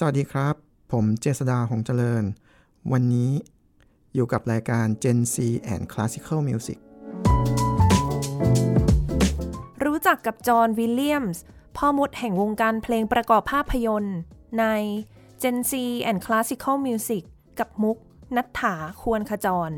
สวัสดีครับ ผมเจษดาหงเจริญ วันนี้อยู่กับรายการ Gen C and Classical Music รู้จักกับจอห์นวิลเลียมส์พ่อมดแห่งวงการเพลงประกอบภาพยนตร์ ใน Gen C and Classical Music กับมุกนัฐถาควรขจร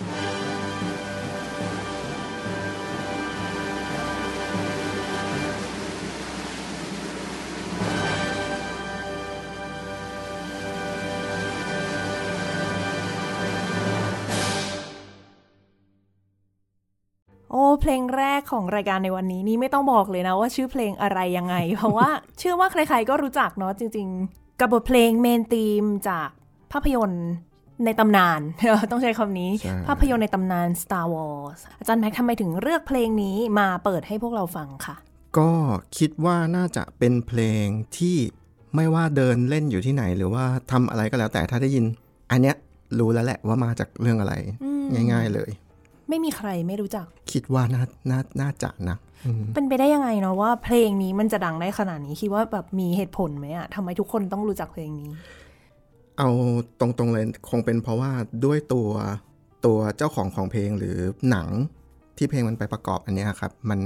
โอ้เพลงแรกของรายการในวันนี้นี่ไม่ต้องบอกเลยนะว่าชื่อเพลงอะไรยังไง เพราะว่าเชื่อว่าใครๆก็รู้จักเนาะจริง ๆ กับบทเพลงเมนทีมจากภาพยนตร์ ในตำนาน ต้องใช้คำนี้ใช่ภาพยนตร์ในตำนาน Star Wars อาจารย์แม็กทำไมถึงเลือกเพลงนี้มาเปิดให้พวกเราฟังค่ะ ก็คิดว่าน่าจะเป็นเพลงที่ไม่ว่าเดินเล่นอยู่ที่ไหน หรือว่าทำอะไรก็แล้วแต่ถ้าได้ยิน อันเนี้ยรู้แล้วแหละว่ามาจากเรื่องอะไร ง่าย ๆเลย ไม่มีใครไม่รู้จัก คิดว่าน่าน่าน่าจะนะอืมเป็นไปได้ยังไงเนาะว่าเพลงนี้มันจะดังได้ขนาดนี้คิดว่าแบบมีเหตุผลไหมอะทำไมทุกคนต้องรู้จักเพลงนี้ เอาตรงๆเลยคงเป็นเพราะว่าด้วยตัวตัวเจ้าของของเพลงหรือหนังที่เพลงมันไปประกอบอันเนี้ยครับ มัน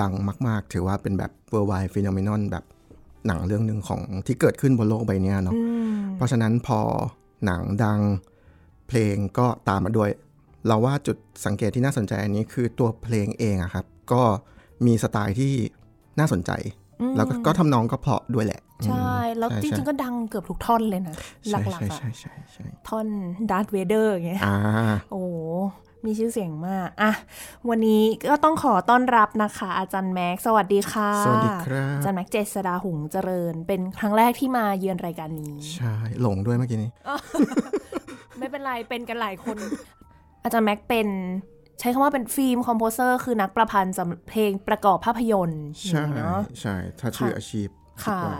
ดังมาก ๆ ถือว่าเป็นแบบ worldwide phenomenon แบบหนังเรื่องหนึ่งของที่เกิดขึ้นบนโลกใบเนี้ยเนาะอืมเพราะฉะนั้นพอหนังดังเพลงก็ตามมาด้วย เราว่าจุดสังเกตที่น่าสนใจอันนี้คือตัวเพลงเองอะครับ ก็มีสไตล์ที่น่าสนใจ แล้วก็ก็ทำนองก็เพราะด้วยแหละ ใช่ แล้วใช่จริงๆ ก็ดังเกือบทุกท่อนเลยนะหใช่ลักใช่ๆอะใช่ใช่ใช่ท่อนดาร์ธเวเดอร์อย่างเงี้ยอ่าโอ้โหมีชื่อเสียงมากอะวันนี้ก็ต้องขอต้อนรับนะคะ อาจารย์แม็กซ์สวัสดีค่ะ สวัสดีครับ อาจารย์แม็กซ์เจษดาหงเจริญ เป็นครั้งแรกที่มาเยือนรายการนี้ ใช่ หลงด้วยเมื่อกี้นี้ ไม่เป็นไร เป็นกันหลายคน อาจารย์แม็กเป็น ใช้คำว่าเป็น film composer คือนักประพันธ์สำหรับเพลงประกอบภาพยนตร์ใช่เนาะใช่ถ้าชื่อค่ะอาชีพค่ะดีกว่า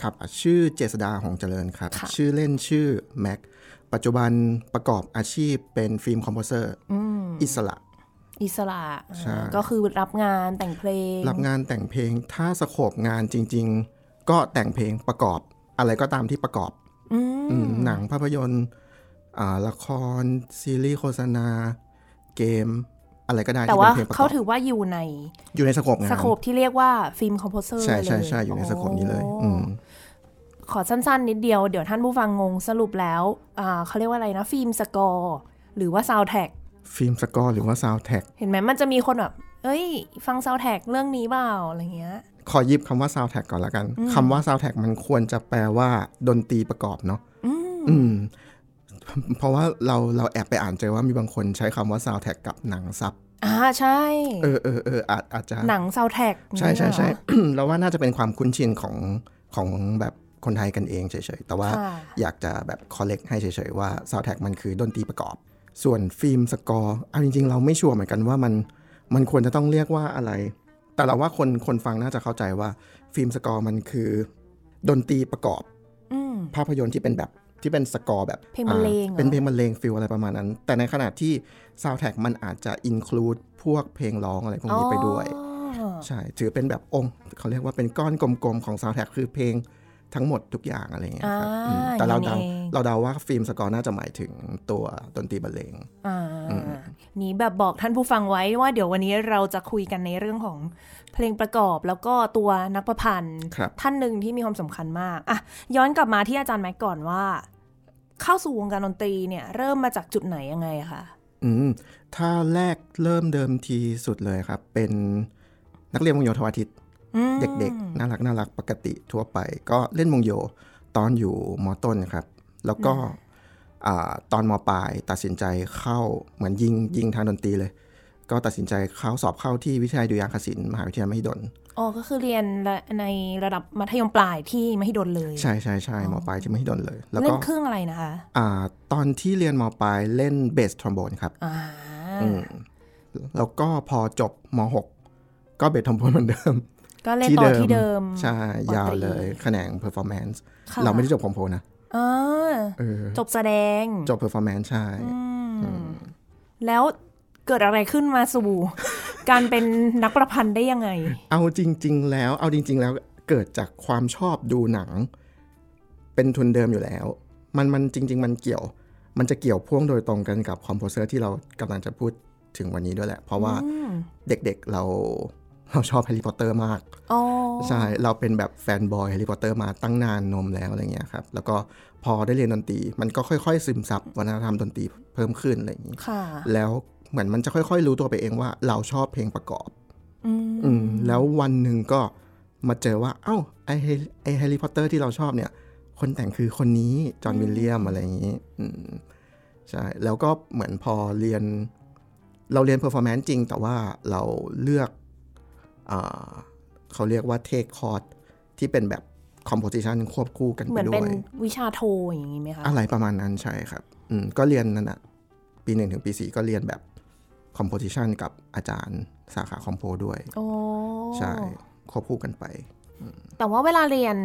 ครับอะชื่อเจษดาหงเจริญครับค่ะชื่อเล่นชื่อแม็กปัจจุบันประกอบอาชีพเป็น film composer อืมอิสระ อิสระใช่ก็คือรับงานแต่งเพลง รับงานแต่งเพลงถ้า scope งานจริง ๆ ก็แต่งเพลงประกอบอะไรก็ตามที่ประกอบอืมอืมหนังภาพยนตร์อ่าละครซีรีส์โฆษณา เกม อะไรก็ได้แต่ที่ว่าเป็นเพลงประกเขาอบถือว่าอยู่ใน อยู่ใน scope งาน scope ที่เรียกว่า film composer ใช่ใช่เลยใช่อยู่ใน scope นี้เลยโอ้อืมขอสั้นๆ นิดเดียวเดี๋ยวท่านผู้ฟังงงสรุปแล้วอ่าเขาเรียกว่าอะไรนะ film score หรือว่า soundtrack film score หรือว่าซาวแท็กเห็นไหมมันจะมีคนแบบเอ้ย ฟังซาวแท็กเรื่องนี้เปล่าอะไรเงี้ย ขอหยิบคำว่า soundtrack ก่อนละกันคำว่า soundtrack มันควรจะแปลว่าดนตรีประกอบเนาะอืม เพราะว่าเราเราแอบไปอ่านเจอว่ามีบางคนใช้คำว่า soundtrack กับหนังซับอ่าใช่ เออเออเอออาจอาจจะหนังซาวแท็กใช่ใช่ใช่เราว่าน่าจะเป็นความคุ้นชินของของแบบคนไทยกันเองเฉยๆ แต่ว่าค่ะอยากจะแบบ correct ให้เฉยๆ ว่า soundtrack มันคือดนตรีประกอบ ส่วน film score เอาจริงๆ เราไม่ชัวร์เหมือนกันว่ามันมันควรจะต้องเรียกว่าอะไร แต่เราว่าคนคนฟังน่าจะเข้าใจว่าfilm score มันคือ ดนตรีประกอบอืมภาพยนตร์ที่เป็นแบบ ที่เป็นสกอร์แบบเพลงบรรเลงเหรออ่าเป็นเพลงบรรเลง feel อะไรประมาณนั้น แต่ในขณะที่ซาวแท็กมันอาจจะ include พวกเพลงร้องอะไรพวกนี้ไปด้วยอ๋อใช่ ถือเป็นแบบองค์เขาเรียกว่าเป็นก้อนกลมๆ ของซาวแท็กคือเพลงทั้งหมดทุกอย่างอะไรเงี้ยครับอ่าอืมแต่เราอย่างเดานี้เองเราเดาว่า film score น่าจะหมายถึงตัวดนตรีบรรเลงอ่านี่แบบบอกท่านผู้ฟังไว้ว่าเดี๋ยววันนี้เราจะคุยกันในเรื่องของเพลงประกอบ แล้วก็ตัวนักประพันธ์ครับท่านหนึ่งที่มีความสำคัญมาก อะ ย้อนกลับมาที่อาจารย์แม็กก่อนว่า เข้าสู่วงการดนตรีเนี่ยเริ่มมาจากจุดไหนยังไงอะคะอืมถ้าแรกเริ่มเดิมทีสุดเลยครับ เป็นนักเรียนวงโยธวาทิตอืมเด็กๆ น่ารักน่ารักปกติทั่วไป ก็เล่นวงโยตอนอยู่มต้นครับ แล้วก็อ่าตอนมปลายตัดสินใจเข้าเหมือนยิงยิงทางดนตรีเลย ก็ตัดสินใจเข้าสอบเข้าที่วิทยาลัยดุริยางคศิลป์มหาวิทยาลัยมหิดล อ๋อ ก็คือเรียนในระดับมัธยมปลายที่มหิดลเลย ใช่ใช่ใช่มปลายที่มหิดลเลย แล้วเล่ก็นเครื่องอะไรนะคะอ่า ตอนที่เรียนมปลายเล่นเบสทรอมโบนครับอ่าอืมแล้วก็พอจบมหกก็เบสทรอมโบนเหมือนเดิม ก็เล่นต่อที่เดิม ใช่ปตรียาวเลยแขนง performance ค่ะเราไม่ได้จบคอมโพนะอ่าเออจบแสดง จบ performance ใช่อืมแล้วเกิดอะไรขึ้นมาสู่ การเป็นนักประพันธ์ได้ยังไง เอาจริง ๆ แล้ว เอาจริง ๆ แล้วเกิดจากความชอบดูหนัง เป็นทุนเดิมอยู่แล้ว มันมันจริง ๆ มันเกี่ยว มันจะเกี่ยวพ่วงโดยตรงกันกับ composer ที่เรากำลังจะพูดถึงวันนี้ด้วยแหละ เพราะว่าเด็กๆเราเราชอบแฮร์รี่พอตเตอร์มากอ๋อใช่ เราเป็นแบบ fanboy แฮร์รี่พอตเตอร์มาตั้งนานนมแล้วอะไรเงี้ยครับ แล้วก็พอได้เรียนดนตรี มันก็ค่อยๆ ซึมซับวัฒนธรรมดนตรีเพิ่มขึ้นอะไรอย่างนี้ค่ะแล้ว เหมือนมันจะค่อยๆ รู้ตัวไปเองว่า เราชอบเพลงประกอบ อืมอืมแล้ววันหนึ่งก็มาเจอว่า เอ้าไอเฮไอแฮร์รี่พอตเตอร์ที่เราชอบเนี่ย คนแต่งคือคนนี้จอห์นวิลเลียมอะไรอย่างนี้อืมใช่ แล้วก็เหมือนพอเรียน เราเรียน performance จริง แต่ว่าเราเลือกอาเขาเรียกว่า take course ที่เป็นแบบ composition ควบคู่กันเหไปมือนด้เป็นวยวิชาโทอย่างนี้ไหมคะ อะไรประมาณนั้นใช่ครับ อืมก็เรียนนั่นแหะปีหนึ่งถึงปีสี่ก็เรียนแบบ composition กับอาจารย์สาขาคอมโพด้วยโอ้ใช่ควบคู่กันไป แต่ว่าเวลาเรียน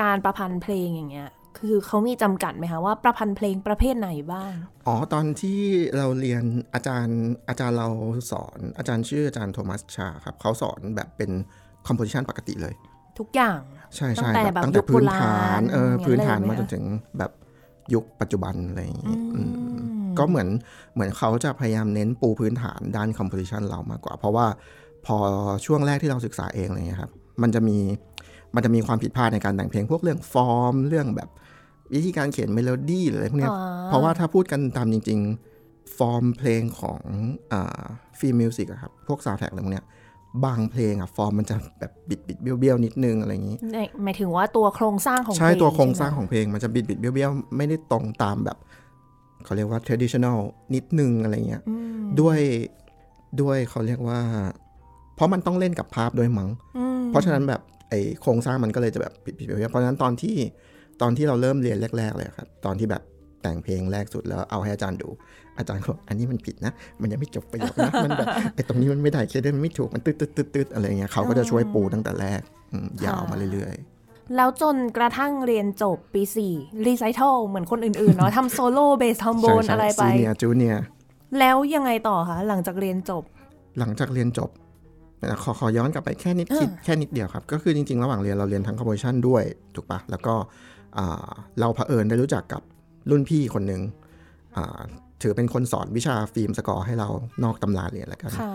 การประพันธ์เพลงอย่างเงี้ย คือเขามีจำกัดไหมคะว่าประพันธ์เพลงประเภทไหนบ้าง อ๋อ ตอนที่เราเรียนอาจารย์อาจารย์เราสอนอาจารย์ชื่ออาจารย์โทมัสชาครับเขาสอนแบบเป็น composition ปกติเลย ทุกอย่าง ใช่ใช่ตั้งแต่แบบแบบตั้งยุแต่คพื้นโบราณฐานเอออย่างเงี้ยพื้นฐานเลยไหมมาจนคะถึงแบบยุคปัจจุบันอะไรอย่างงี้อืม ก็เหมือนเหมือนเขาจะพยายามเน้นปูพื้นฐานด้าน composition เรามากกว่า เพราะว่าพอช่วงแรกที่เราศึกษาเองอะไรเงี้ยครับ มันจะมีมันจะมีความผิดพลาดในการแต่งเพลงพวกเรื่องฟอร์ม เรื่องแบบวิธีการเขียนเมโลดี้หรืออะไรพวกเนี้ยอ๋อเพราะว่าถ้าพูดกันตามจริง ๆ ฟอร์มเพลงของอ่า film music อะครับ พวกซาวแท็กอะไรพวกเนี้ยบางเพลงอะฟอร์มมันจะแบบบิดบิดๆเบี้ยวเบี้ยวๆนิดนึงอะไรอย่างนี้ในหมายถึงว่าตัวโครงสร้างของใช่เพลงตัวโครงสร้างใช่ไหมของเพลงมันจะบิดบิดๆเบี้ยวเบี้ยวๆไม่ได้ตรงตามแบบ เขาเรียกว่า traditional นิดนึงอะไรเงี้ยอืมด้วยด้วยเขาเรียกว่า เพราะมันต้องเล่นกับภาพด้วยมั้งอืมเพราะฉะนั้นแบบไอโครงสร้างมันก็เลยจะแบบบิดบิดๆเบี้ยวๆเพราะฉะนั้นตอนที่ตอนที่เราเริ่มเรียนแรก ๆ เลยครับ ตอนที่แบบแต่งเพลงแรกสุดแล้วเอาให้อาจารย์ดู อาจารย์ก็บอกอันนี้มันผิดนะ มันยังไม่จบประโยคนะมันแบบไอตรงนี้มันไม่ได้ cadence มันไม่ถูกมันตืดตืดตืดตืดอะไรเงี้ยเขาก็จะช่วยปูตั้งแต่แรกอืมยาวมาเรื่อยๆ แล้วจนกระทั่งเรียนจบปีสี่ recital เหมือนคนอื่นๆเนาะทำ solo bass trombone อะไรไป senior junior แล้วยังไงต่อคะหลังจากเรียนจบ หลังจากเรียนจบนะขอขอย้อนกลับไปแค่นิดเออคิดแค่นิดเดียวครับ ก็คือจริงๆ ระหว่างเรียนเราเรียนทั้ง composition ด้วยถูกปะแล้วก็อ่าเราเผอิญได้รู้จักกับรุ่นพี่คนหนึ่งอ่าถือเป็นคนสอนวิชา film score ให้เรานอกตำราเรียนแล้วกันค่ะ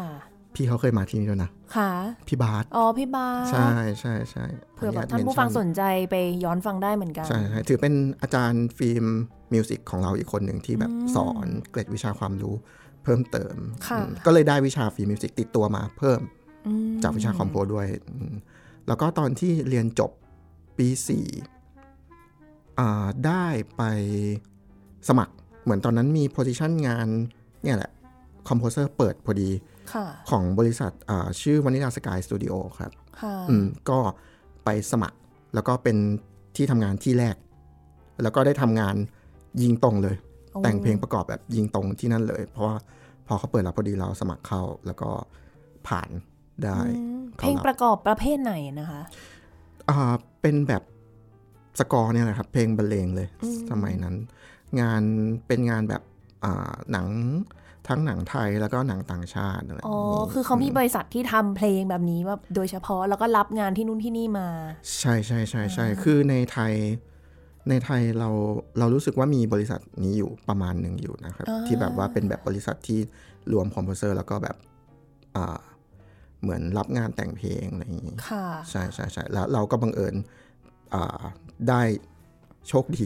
พี่เขาเคยมาที่นี่ด้วยนะค่ะพี่บาสอ๋อพี่บาสใช่ใช่ใช่เผื่อแบบขอท่านอญผู้ฟังเมสชั่นใจไปย้อนฟังได้เหมือนกันใช่ใช่ถือเป็นอาจารย์ film music ของเราอีกคนหนึ่งที่แบบสอนเกร็ดวิชาความรู้เพิ่มเติมค่ะอืมก็เลยได้วิชา film music ติดตัวมาเพิ่มอืมจากวิชา compoด้วยอืมแล้วก็ตอนที่เรียนจบปีสี่อ่าได้ไปสมัครเหมือนตอนนั้นมีโพ i ิชันงานเนี่ยแหละ composer เปิดพอดีค่ะ ของบริษัทอ่าชื่อวานิลาสกายสตูดิโอครับค่ะอืมก็ไปสมัครแล้วก็เป็นที่ทำงานที่แรก แล้วก็ได้ทำงานยิงตรงเลยโอ้แต่งเพลงประกอบแบบยิงตรงที่นั่นเลย เพราะว่าพอเขาเปิดรับพอดีเราสมัครเข้าแล้วก็ผ่านได้อืมเพเขาลงรับประกอบประเภทไหนนะคะอ่าเป็นแบบสกอร์เนี่ยแหละครับ เพลงบรรเลงเลย สมัยนั้น งานเป็นงานแบบอ่าหนัง ทั้งหนังไทยแล้วก็หนังต่างชาติอะไรออ๋อย่างนี้คือเขามีบริษัทที่ทำเพลงแบบนี้แบบโดยเฉพาะแล้วก็รับงานที่นู่นที่นี่มา ใช่ใช่ใช่ใช่คือในไทยในไทยเราเรารู้สึกว่ามีบริษัทนี้อยู่ประมาณหนึ่งอยู่นะครับอ่าที่แบบว่าเป็นแบบบริษัทที่รวมคอมโพเซอร์แล้วก็แบบอ่าเหมือนรับงานแต่งเพลงอะไรอย่างนี้ค่ะใช่ใช่ใช่แล้วเราก็บังเอิญอ่าได้โชคดี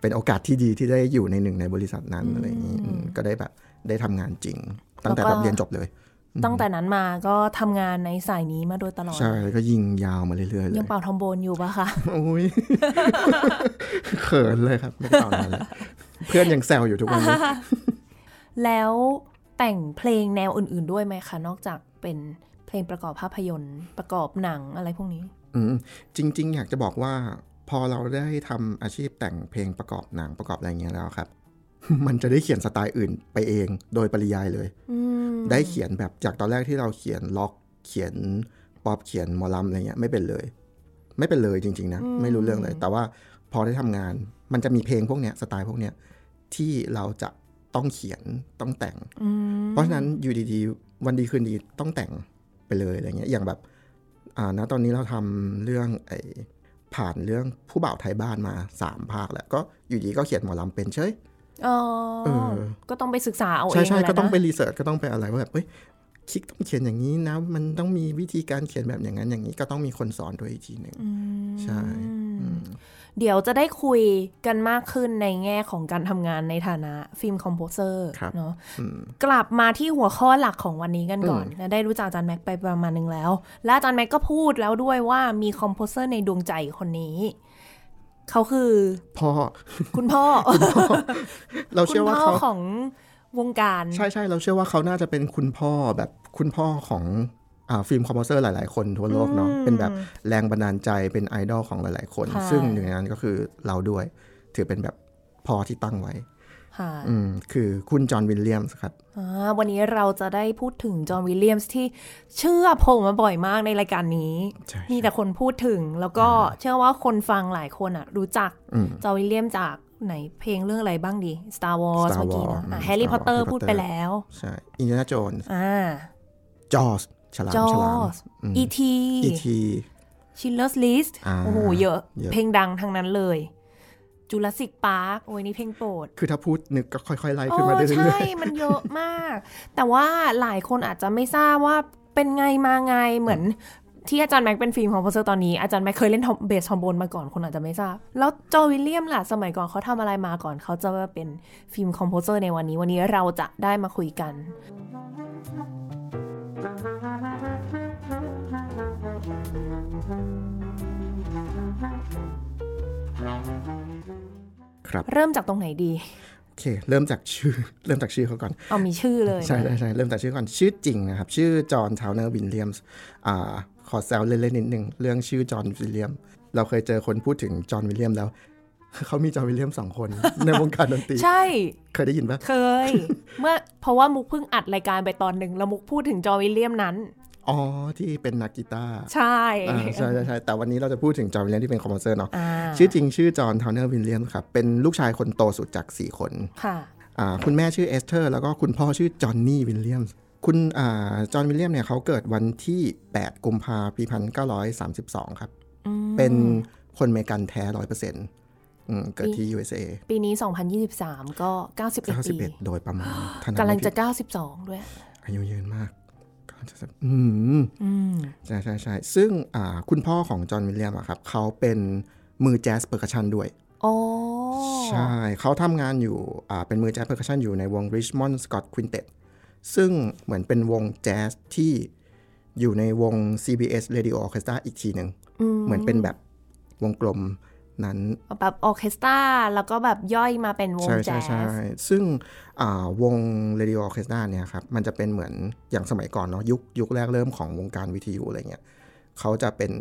เป็นโอกาสที่ดีที่ได้อยู่ในหนึ่งในบริษัทนั้นอะไรอย่างนี้อืมก็ได้แบบ ได้ทำงานจริง ตั้งแต่แล้วแบก็บเรียนจบเลย ตั้งแต่นั้นมาก็ทำงานในสายนี้มาโดยตลอด ใช่แล้วก็ยิงยาวมาเรื่อยๆเลยยังเป่าทอมโบนอยู่ปะคะโอ้ยเขินเลยครับไม่ได้เป่านานแล้วเพื่อนยังแซวอยู่ทุกวันนี้แล้วแต่งเพลงแนวอื่น ๆด้วยไหมคะนอกจากเป็นเพลงประกอบภาพยนตร์ประกอบหนังอะไรพวกนี้ อืมจริง ๆ อยากจะบอกว่าพอเราได้ทำอาชีพแต่งเพลงประกอบหนังประกอบอะไรอย่างเงี้ยแล้วครับ มันจะได้เขียนสไตล์อื่นไปเองโดยปริยายเลยอืมได้เขียนแบบจากตอนแรกที่เราเขียนร็อกเขียนป๊อปเขียนหมอลำอะไรเงี้ยไม่เป็นเลย ไม่เป็นเลยจริง ๆ นะ ไม่รู้เรื่องเลย แต่ว่าพอได้ทำงาน มันจะมีเพลงพวกเนี้ยสไตล์พวกเนี้ยที่เราจะต้องเขียนต้องแต่งอืมเพราะฉะนั้นอยู่ดีๆ วันดีคืนดีต้องแต่งไปเลยอะไรเงี้ยอย่างแบบอ่าณตอนนี้เราทำเรื่องไอ้ผ่านเรื่องผู้บ่าวไทยบ้านมาสามภาคแล้วก็อยู่ดีก็เขียนหมอลำเป็นเฉยอ๋อเออ ก็ต้องไปศึกษาเอาเองใช่ใช่แหละก็ต้องนะไป research ก็ต้องไปอะไรว่าแบบเฮ้ยคิกต้องเขียนอย่างนี้นะ มันต้องมีวิธีการเขียนแบบอย่างนั้นอย่างนี้ก็ต้องมีคนสอนด้วยอีกทีหนึ่งใช่เดี๋ยวจะได้คุยกันมากขึ้นในแง่ของการทำงานในฐานะ film composer ครับเนาะอืมกลับมาที่หัวข้อหลักของวันนี้กันก่อนอืมและได้รู้จักอาจารย์แม็กไปประมาณหนึงแล้ว และอาจารย์แม็กก็พูดแล้วด้วยว่ามี composer ในดวงใจคนนี้ เขาคือพ่อคุณพ่อ เราเชื่อว่าคุณพ่อเขาของวงการใช่ใช่เราเชื่อว่าเขาน่าจะเป็นคุณพ่อแบบคุณพ่อของอ่า film composer หลาย ๆ คนทั่วโลกเนาะเป็นแบบแรงบันดาลใจเป็นไอดอลของหลาย ๆ คนค่ะซึ่งหนึ่งในนั้นก็คือเราด้วย ถือเป็นแบบพ่อที่ตั้งไว้ค่ะ อืมคือคุณจอห์นวิลเลียมส์ครับอ่าวันนี้เราจะได้พูดถึงจอห์นวิลเลียมส์ที่เชื่อโผล่มาบ่อยมากในรายการนี้ใช่มีแต่คนพูดถึงแล้วก็เชื่อว่าคนฟังหลายคนอะ รู้จักอืมจอห์นวิลเลียมจากไหนเพลงเรื่องอะไรบ้างดี Star Wars Star Wars เมื่อกี้นะอืม Harry Potter Star Wars พูดไปแล้ว ใช่ Indiana Jones อ่า Jaws ฉลาม Jaws ฉลาม E.T. E.T. Schindler's List อ่าโอ้โหเยอะเยอะ เพลงดังทั้งนั้นเลย Jurassic Park โอ้ยนี่เพลงโปรด คือถ้าพูดนึกก็ค่อยๆไล่ขึ้นมาเรื่อยโอ้ใช่มันเยอะมาก แต่ว่าหลายคนอาจจะไม่ทราบว่าเป็นไงมาไงเหมือนที่อาจารย์แม็กเป็น film composer ตอนนี้ อาจารย์แม็กเคยเล่น bass trombone มาก่อนคนอาจจะไม่ทราบ แล้วจอห์นวิลเลียมล่ะ สมัยก่อนเขาทำอะไรมาก่อน เขาจะมาเป็น film composer ในวันนี้ วันนี้เราจะได้มาคุยกันๆ ครับเริ่มจากตรงไหนดีโอเค เริ่มจากชื่อ เริ่มจากชื่อเขาก่อนเอามีชื่อเลย ใช่ใช่ใช่เริ่มจากชื่อก่อน ชื่อจริงนะครับ ชื่อจอห์นทาวเนอร์วิลเลียมส์อ่าขอแซวเล่นๆนิดนึง เรื่องชื่อจอห์นวิลเลียม เราเคยเจอคนพูดถึงจอห์นวิลเลียมแล้ว เขามีจอห์นวิลเลียมสองคน ในวงการดนตรี ใช่ เคยได้ยินปะเคย เมื่อเพราะว่ามุกเพิ่งอัดรายการไปตอนหนึ่งแล้วมุกพูดถึงจอห์นวิลเลียมนั้น อ๋อ ที่เป็นนักกีตาร์ใช่อ่าใช่ใช่ใช่แต่วันนี้เราจะพูดถึงจอห์นวิลเลียมที่เป็น composer เนาะอ่าชื่อจริงชื่อจอห์นทาวเนอร์วิลเลียมครับ เป็นลูกชายคนโตสุดจาก 4 คนค่ะอ่าคุณแม่ชื่อเอสเธอร์ แล้วก็คุณพ่อชื่อจอห์นนี่วิลเลียมส์คุณอ่าจอห์นวิลเลียมเนี่ยเขาเกิดวันที่ 8 กุมภาพันธ์ปี1932ครับ เป็นคนเมกันแท้ร้อยเปอร์เซ็นต์เกิดที่ USA ปีนี้ 2023 ก็ 91 ปี 91 โดยประมาณท่านกำลังจะไม่ผิด92 ด้วย อายุยืนมากกำลังจะ อืมอืมใช่ใช่ใช่ซึ่งอ่าคุณพ่อของจอห์นวิลเลียมอะครับเขาเป็นมือแจ๊ส percussion ด้วยโอ้ใช่เขาทำงานอยู่อ่าเป็นมือแจ๊ส percussion อยู่ในวง Raymond Scott Quintet ซึ่งเหมือนเป็นวงแจ๊สที่อยู่ในวง CBS Radio Orchestra อีกทีหนึ่ง เหมือนเป็นแบบวงกลม นั้น แบบออร์เคสตราแล้วก็แบบย่อยมาเป็นวงแจ๊สใช่ใช่ใช่ซึ่งอ่าวง Radio Orchestra เนี่ยครับ มันจะเป็นเหมือนอย่างสมัยก่อนเนาะยุคยุคแรกเริ่มของวงการวิทยุอะไรเงี้ยเขาจะเป็น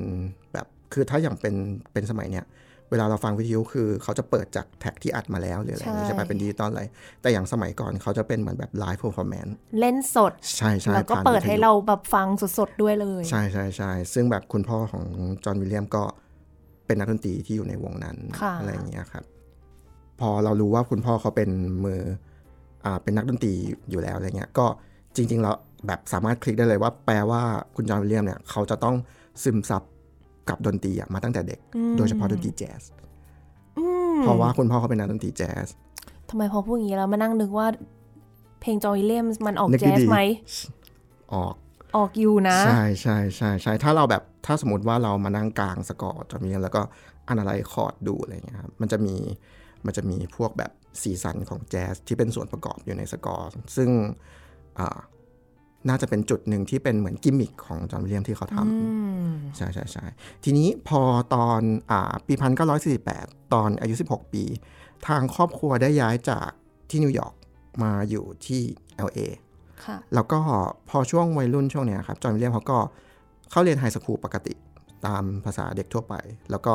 แบบคือถ้าอย่างเป็นเป็นสมัยเนี้ยเวลาเราฟังวิทยุคือเขาจะเปิดจาก track ที่อัดมาแล้วหรืออะไรอย่างงี้ใช่ใช่ปะเป็นดิจิตอลอะไร แต่อย่างสมัยก่อนเขาจะเป็นเหมือนแบบไลฟ์ p พ r ร์ฟอร์แมนซ์เล่นสด ใช่ใช่แล้วก็ผ่นเปิดวิทยุให้เราแบบฟังสดๆด้วยเลย ใช่ใช่ใช่ซึ่งแบบคุณพ่อของจอห์นวิลเลียมก็ เป็นนักดนตรีที่อยู่ในวงนั้นค่ะอะไรอย่างเงี้ยครับ พอเรารู้ว่าคุณพ่อเขาเป็นมืออ่าเป็นนักดนตรีอยู่แล้วอะไรเงี้ยก็จริงๆแล้วแบบสามารถคลิกได้เลยว่า แปลว่าคุณจอห์นวิลเลียมเนี่ยเขาจะต้องซึมซับกับดนตรีอะมาตั้งแต่เด็ก โดยเฉพาะดนตรีแจ๊สอืมเพราะว่าคุณพ่อเขาเป็นนักดนตรีแจ๊สทำไมพอพูดอย่างนี้แล้วมานั่งนึกว่าเพลงจอห์นวิลเลียมมันออกนึกแจ๊สดีๆไหมออก ออกอยู่นะ ใช่ใช่ใช่ใช่ถ้าเราแบบถ้าสมมติว่าเรามานั่งกลางสกอร์จอมีแล้วก็อันอะไรคอร์ดดูอะไรเงี้ยครับมันจะมีมันจะมีพวกแบบสีสันของแจ๊สที่เป็นส่วนประกอบอยู่ในสกอร์ซึ่งอ่าน่าจะเป็นจุดหนึ่งที่เป็นเหมือนกิมมิคของจอห์นวิลเลียมที่เขาทำใช่ใช่ใช่ทีนี้พอตอนอ่าปีพันเก้าร้อยสี่สิบแปดตอนอายุ 16 ปี ทางครอบครัวได้ย้ายจากที่นิวยอร์กมาอยู่ที่ LA ค่ะ แล้วก็พอช่วงวัยรุ่นช่วงเนี้ยครับจอห์นวิลเลียมเขาก็เข้าเรียน high school ปกติตามภาษาเด็กทั่วไป แล้วก็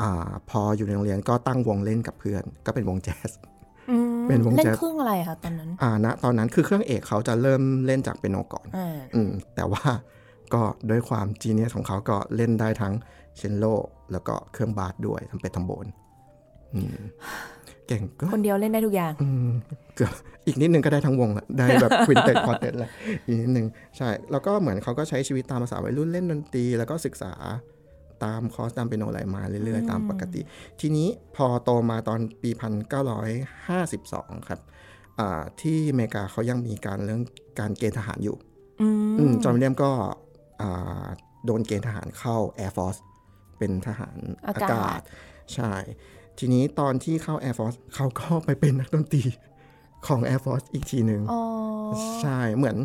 อาพออยู่ในโรงเรียนก็ตั้งวงเล่นกับเพื่อน ก็เป็นวงแจ๊สอืมเป็นวงเล่นแจ๊สเครื่องอะไรคะตอนนั้นอ่าณตอนนั้นคือเครื่องเอกเขาจะเริ่มเล่นจากเปียโนก่อนอ่าอืมแต่ว่าก็ด้วยความ genius ของเขาก็เล่นได้ทั้งเชลโลแล้วก็เครื่อง brass ด้วย trumpet trombone อืม เก่งก็คนเดียวเล่นได้ทุกอย่างอืมเกือบอีกนิดนึงก็ได้ทั้งวงละได้แบบ quintet quartet ละอีกนิดนึงใช่ แล้วก็เหมือนเขาก็ใช้ชีวิตตามภาษาวัยรุ่นเล่นดนตรี แล้วก็ศึกษาตามคอร์สตามเป็นโนอะไรมาเรื่อยๆ ตามปกติ ทีนี้พอโตมาตอนปี 1952 ครับอ่าที่อเมริกาเขายังมีการเรื่องการเกณฑ์ทหารอยู่อืมอืมจอห์นวิลเลียมก็อ่าโดนเกณฑ์ทหารเข้า Air Force เป็นทหารอากาศ ใช่ ทีนี้ตอนที่เข้า Air Force เขาก็ไปเป็นนักดนตรีของ Air Force อีกทีหนึ่งอ๋อใช่เหมือน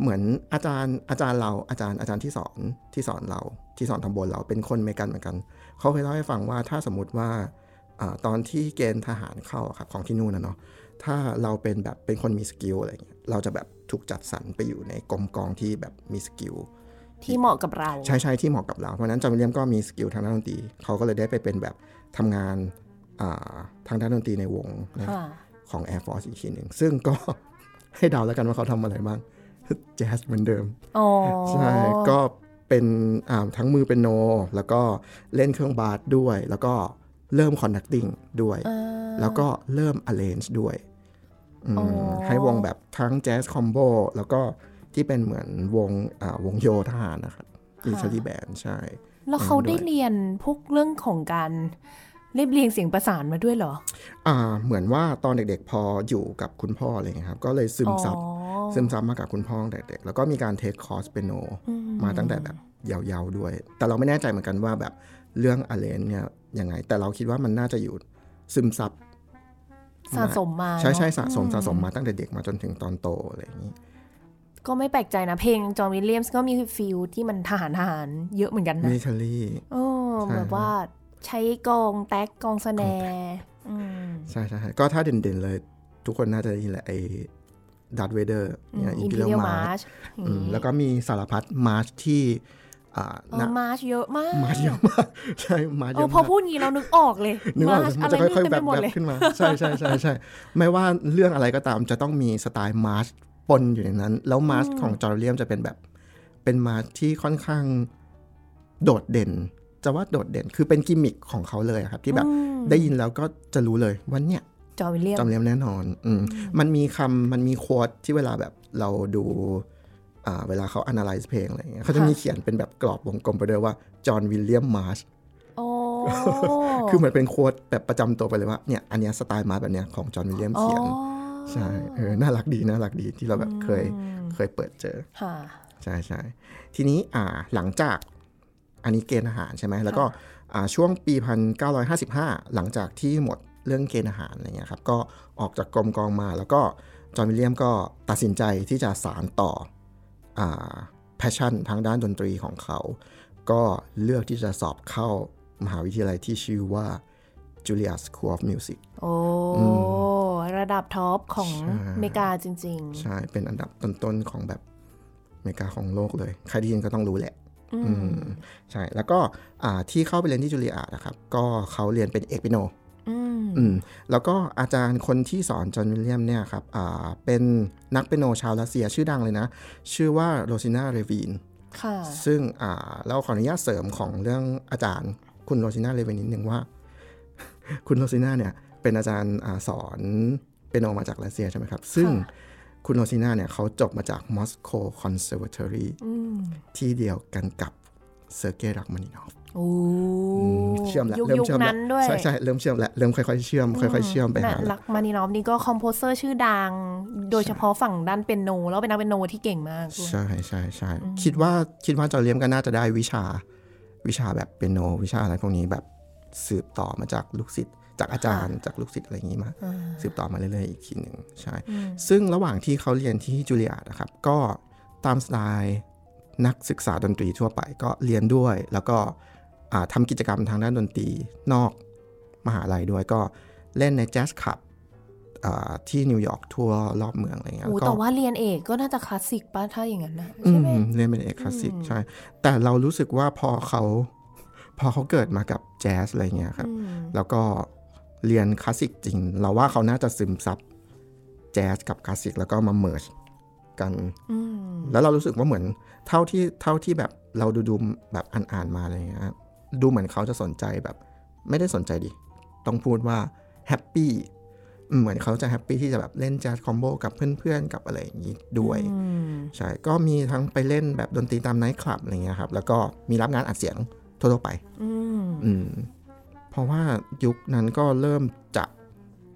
เหมือนอาจารย์อาจารย์เราอาจารย์อาจารย์ที่สอนที่สอนเราที่สอนทำบนเราเป็นคนอเมริกันเหมือนกัน เขาเคยเล่าให้ฟังว่าถ้าสมมติว่าอาตอนที่เกณฑ์ทหารเข้าอะครับของที่นู่นนะเนาะถ้าเราเป็นแบบเป็นคนมี skill อะไรเงี้ยเราจะแบบถูกจัดสรรไปอยู่ในกรมกองที่แบบมี skillที่เหมาะกับเรา ใช่ใช่ที่เหมาะกับเรา เพราะฉะนั้นจอห์นวิลเลียมก็มี skill ทางด้านดนตรีเขาก็เลยได้ไปเป็นแบบทำงานอ่า ทางด้านดนตรีในวงนะค่ะของ Air Force อีกทีหนึ่ง ซึ่งก็ให้เดาแล้วกันว่าเขาทำอะไรบ้างแจ๊สเหมือนเดิมอ๋อใช่ก็เป็นอ่าทั้งมือเป็นโน แล้วก็เล่นเครื่องบาสด้วย แล้วก็เริ่ม conducting ด้วยอ่าแล้วก็เริ่ม arrange ด้วยอืมอ๋อให้วงแบบทั้งแจ๊สคอมโบแล้วก็ที่เป็นเหมือนวงอ่าวงโยทหารนะครับมิลิเ a อรี่แบนใช่ แล้วเขาได้เรียนพวกเรื่องของการ เรียบเรียงเสียงประสานมาด้วยเหรอ อ่า เหมือนว่าตอนเด็กๆ พออยู่กับคุณพ่ออะไรเงี้ยครับ ก็เลยซึมซับอ๋อซึมซับมากับคุณพ่อตั้งแต่เด็กแล้วก็มีการ take course เปียโนมาตั้งแต่แบบยาวๆด้วย แต่เราไม่แน่ใจเหมือนกันว่าแบบเรื่อง arrange เนี่ยยังไง แต่เราคิดว่ามันน่าจะอยู่ซึมซับสะสมมา ใช่ใช่เนอะสะสมสะสมมาตั้งแต่เด็กมาจนถึงตอนโตอะไรอย่างนี้ ก็ไม่แปลกใจนะ เพลงจอห์นวิลเลียมส์ก็มีฟิลที่มันทหารทหารเยอะเหมือนกันมินะลิเ a อรี่เออใช่แบบว่า ใช้กลองแท็กกลองสแนร์อืมใช่ใช่ใช่ก็ถ้าเด่นๆเลย ทุกคนน่าจะได้ยินแหละไอ้ดัตเวเดอร์เนี่ยอิอินมพีพีเรีเรียยลลมามาร์ร์ชแล้วก็มีสารพัดมาร์ชที่อ่าเออนะมาร์ชเยอะมากมาร์ชเยอะมากใช่มาร์ชเอเยออะพอมากพูดงี้เรานึกออกเลยนึกออกมาร์ชมัอะนไรจะค่อยนี่ๆแบเต็มบไปหมดแบเลยบขึ้นมาใช่ใช่ใช่ใช่ไม่ว่าเรื่องอะไรก็ตามจะต้องมีสไตล์มาร์ชปนอยู่ในนั้น แล้วมาร์ชของจอห์นวิลเลียมจะเป็นแบบ เป็นมาร์ชที่ค่อนข้างโดดเด่น จะว่าโดดเด่นคือเป็นกิมมิคของเขาเลยอะครับ ที่แบบได้ยินแล้วก็จะรู้เลยว่าเนี่ยจอห์นวิลเลียมจอห์นวิลเลียมแน่นอน อืมมันมีคำมันมีโค้ดที่เวลาแบบเราดูอ่าเวลาเขา analyze เพลงอะไรอย่างเงี้ยเขาจะมีเขียนเป็นแบบกรอบวงกลมไปด้วยว่าจอห์นวิลเลียมมาร์ชโอ้คือเหมือนเป็นโค้ดแบบประจำตัวไปเลยว่าเนี่ยอันเนี้ยสไตล์มาร์ชแบบเนี้ยของจอห์นวิลเลียมเขียนอ๋อใช่เออน่ารักดีน่ารักดีที่เราแบบเคยเคยเปิดเจอค่ะใช่ใช่ทีนี้อ่าหลังจาก อันนี้เกณฑ์ทหารใช่ไหมแล้วก็อ่าช่วงปี 1955 หลังจากที่หมดเรื่องเกณฑ์ทหารอะไรเงี้ยครับก็ออกจากกรมกองมาแล้วก็จอห์นวิลเลียมก็ตัดสินใจที่จะสานต่ออ่าpassion ทางด้านดนตรีของเขา ก็เลือกที่จะสอบเข้ามหาวิทยาลัยที่ชื่อว่า Juilliard School of Music โอ้ระดับ top ของใช่อเมริกาจริงใช่ เป็นอันดับต้นๆของแบบอเมริกาของโลกเลย ใครได้ยินก็ต้องรู้แหละ อืมใช่ แล้วก็อ่าที่เข้าไปเรียนที่จูเลียร์ดนะครับ ก็เขาเรียนเป็นเอกเปียโนๆอืมอืมแล้วก็อาจารย์คนที่สอนจอห์นวิลเลียมเนี่ยครับอ่าเป็นนักเปียโนชาวรัสเซียชื่อดังเลยนะ ชื่อว่าโรซินาเรวีนค่ะซึ่งอ่าเราขออนุญาตเสริมของเรื่องอาจารย์คุณโรซินาเรวีนนิดนึงว่า คุณโรซินาเนี่ยเป็นอาจารย์อาสอนเปียโนมาจากรัสเซียใช่ไหมครับ ซึ่ง คุณโรซินาเนี่ยเขาจบมาจากมอสโก Conservatory อืมที่เดียวกันกับเซอร์เกย์รักมานินอฟโอ้เชื่อมแล้วยุคเริ่มยุคเชื่อมแล้นั้นด้วยใช่ใช่เริ่มเชื่อมแล้วเริ่มค่อยๆเชื่อมค่อยๆเชื่อมไปหาน่ะแล้วลักมานีนอฟนี่ก็ composer ชื่อดัง โดยเฉพาะฝั่งด้านเปียโน แล้วเป็นนักเปียโนที่เก่งมากด้วยใช่ใช่ใช่คิดว่าคิดว่าจอห์นวิลเลียมก็น่าจะได้วิชาวิชาแบบเปียโน วิชาอะไรพวกนี้แบบสืบต่อมาจากลูกศิษย์ จากอาจารย์จากลูกศิษย์อะไรอย่างนี้มา สืบต่อมาเรื่อยๆอีกทีหนึ่งใช่ ซึ่งระหว่างที่เขาเรียนที่จูเลียร์ดนะครับ ก็ตามสไตล์นักศึกษาดนตรีทั่วไปก็เรียนด้วย แล้วก็อ่าทำกิจกรรมทางด้านดนตรีนอกมหาลัยด้วยก็เล่นในแจ๊สคลับอ่าที่นิวยอร์กทั่วรอบเมืองอะไรเงี้ยโอ้ก็แต่ว่าเรียนเอกก็น่าจะคลาสสิกป่ะถ้าอย่างนั้นนะอืใช่ไหมมเรียนเป็นเอกคลาสสิกใช่ แต่เรารู้สึกว่าพอเขาพอเขาเกิดมากับแจ๊สอะไรเงี้ยครับ แล้วก็ เรียนคลาสสิกจริง เราว่าเขาน่าจะซึมซับแจ๊สกับคลาสสิกแล้วก็มา merge กัน แล้วเรารู้สึกว่าเหมือนเท่าที่เท่าที่แบบเราดูดูแบบอ่านๆมาอะไรเงี้ยครับดูเหมือนเขาจะสนใจแบบ ไม่ได้สนใจดิ ต้องพูดว่า happy อืมเหมือนเขาจะ happy ที่จะแบบเล่น jazz combo กับเพื่อนๆ กับอะไรอย่างนี้ด้วย ใช่ ก็มีทั้งไปเล่นแบบดนตรีตามไนท์คลับอะไรเงี้ยครับ แล้วก็มีรับงานอัดเสียงทั่วๆไป อืม เพราะว่ายุคนั้นก็เริ่มจะ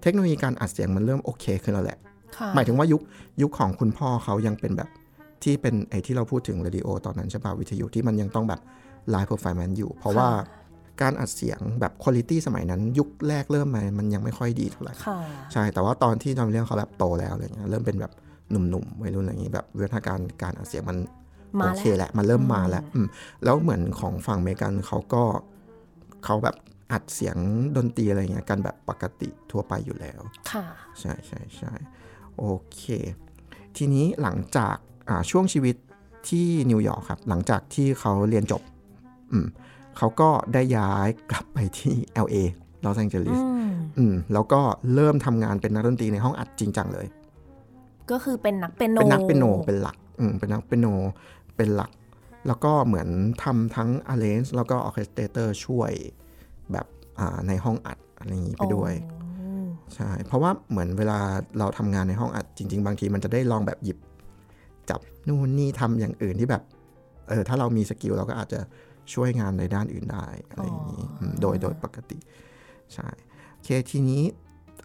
เทคโนโลยีการอัดเสียงมันเริ่มโอเคขึ้นแล้วแหละค่ะหมายถึงว่ายุคยุคของคุณพ่อเขายังเป็นแบบที่เป็นไอ้ที่เราพูดถึงเรดิโอตอนนั้นใช่ป่ะวิทยุที่มันยังต้องแบบ live performance อยู่ เพราะว่าการอัดเสียงแบบคุณ i t y สมัยนั้นยุคแรกเริ่มมามันยังไม่ค่อยดีเท่าไหร่ค่ะใช่แต่ว่าตอนที่จอห์นวิลเลียมเขาแบบโตแล้วอะไรเงี้ยเริ่มเป็นแบบหนุ่มๆวัยรุ่นอะไรอย่างงี้แบบวิวัฒนาการการอัดเสียงมันมาโอแล้วแหละมันเริ่มมาแล้วอืมแล้วเหมือนของฝั่งอเมริกันเขาก็เขาแบบ อัดเสียงดนตรีอะไรเงี้ยกันแบบปกติทั่วไปอยู่แล้ว ค่ะ ใช่ใช่ใช่โอเค ทีนี้หลังจากช่วงชีวิตที่นิวยอร์กครับ หลังจากที่เขาเรียนจบ อืมเขาก็ได้ย้ายกลับไปที่ LA ลอสแองเจลิสอืมแล้วก็เริ่มทำงานเป็นนักดนตรีในห้องอัดจริงจังเลย ก็คือเป็นนักเปียโน เป็นนักเปียโนเป็นหลัก อืมเป็นนักเปียโนเป็นหลัก แล้วก็เหมือนทำทั้ง arrange แล้วก็ orchestrator ช่วยแบบ ในห้องอัดอะไรอย่างนี้ไปด้วยใช่ เพราะว่าเหมือนเวลาเราทำงานในห้องอัดจริง ๆ บางทีมันจะได้ลองแบบหยิบ จับนู่นนี่ทำอย่างอื่นที่แบบเออถ้าเรามี skill เราก็อาจจะช่วยงานในด้านอื่นได้อะไรอย่างนี้โดยโดยปกติใช่เคทีนี้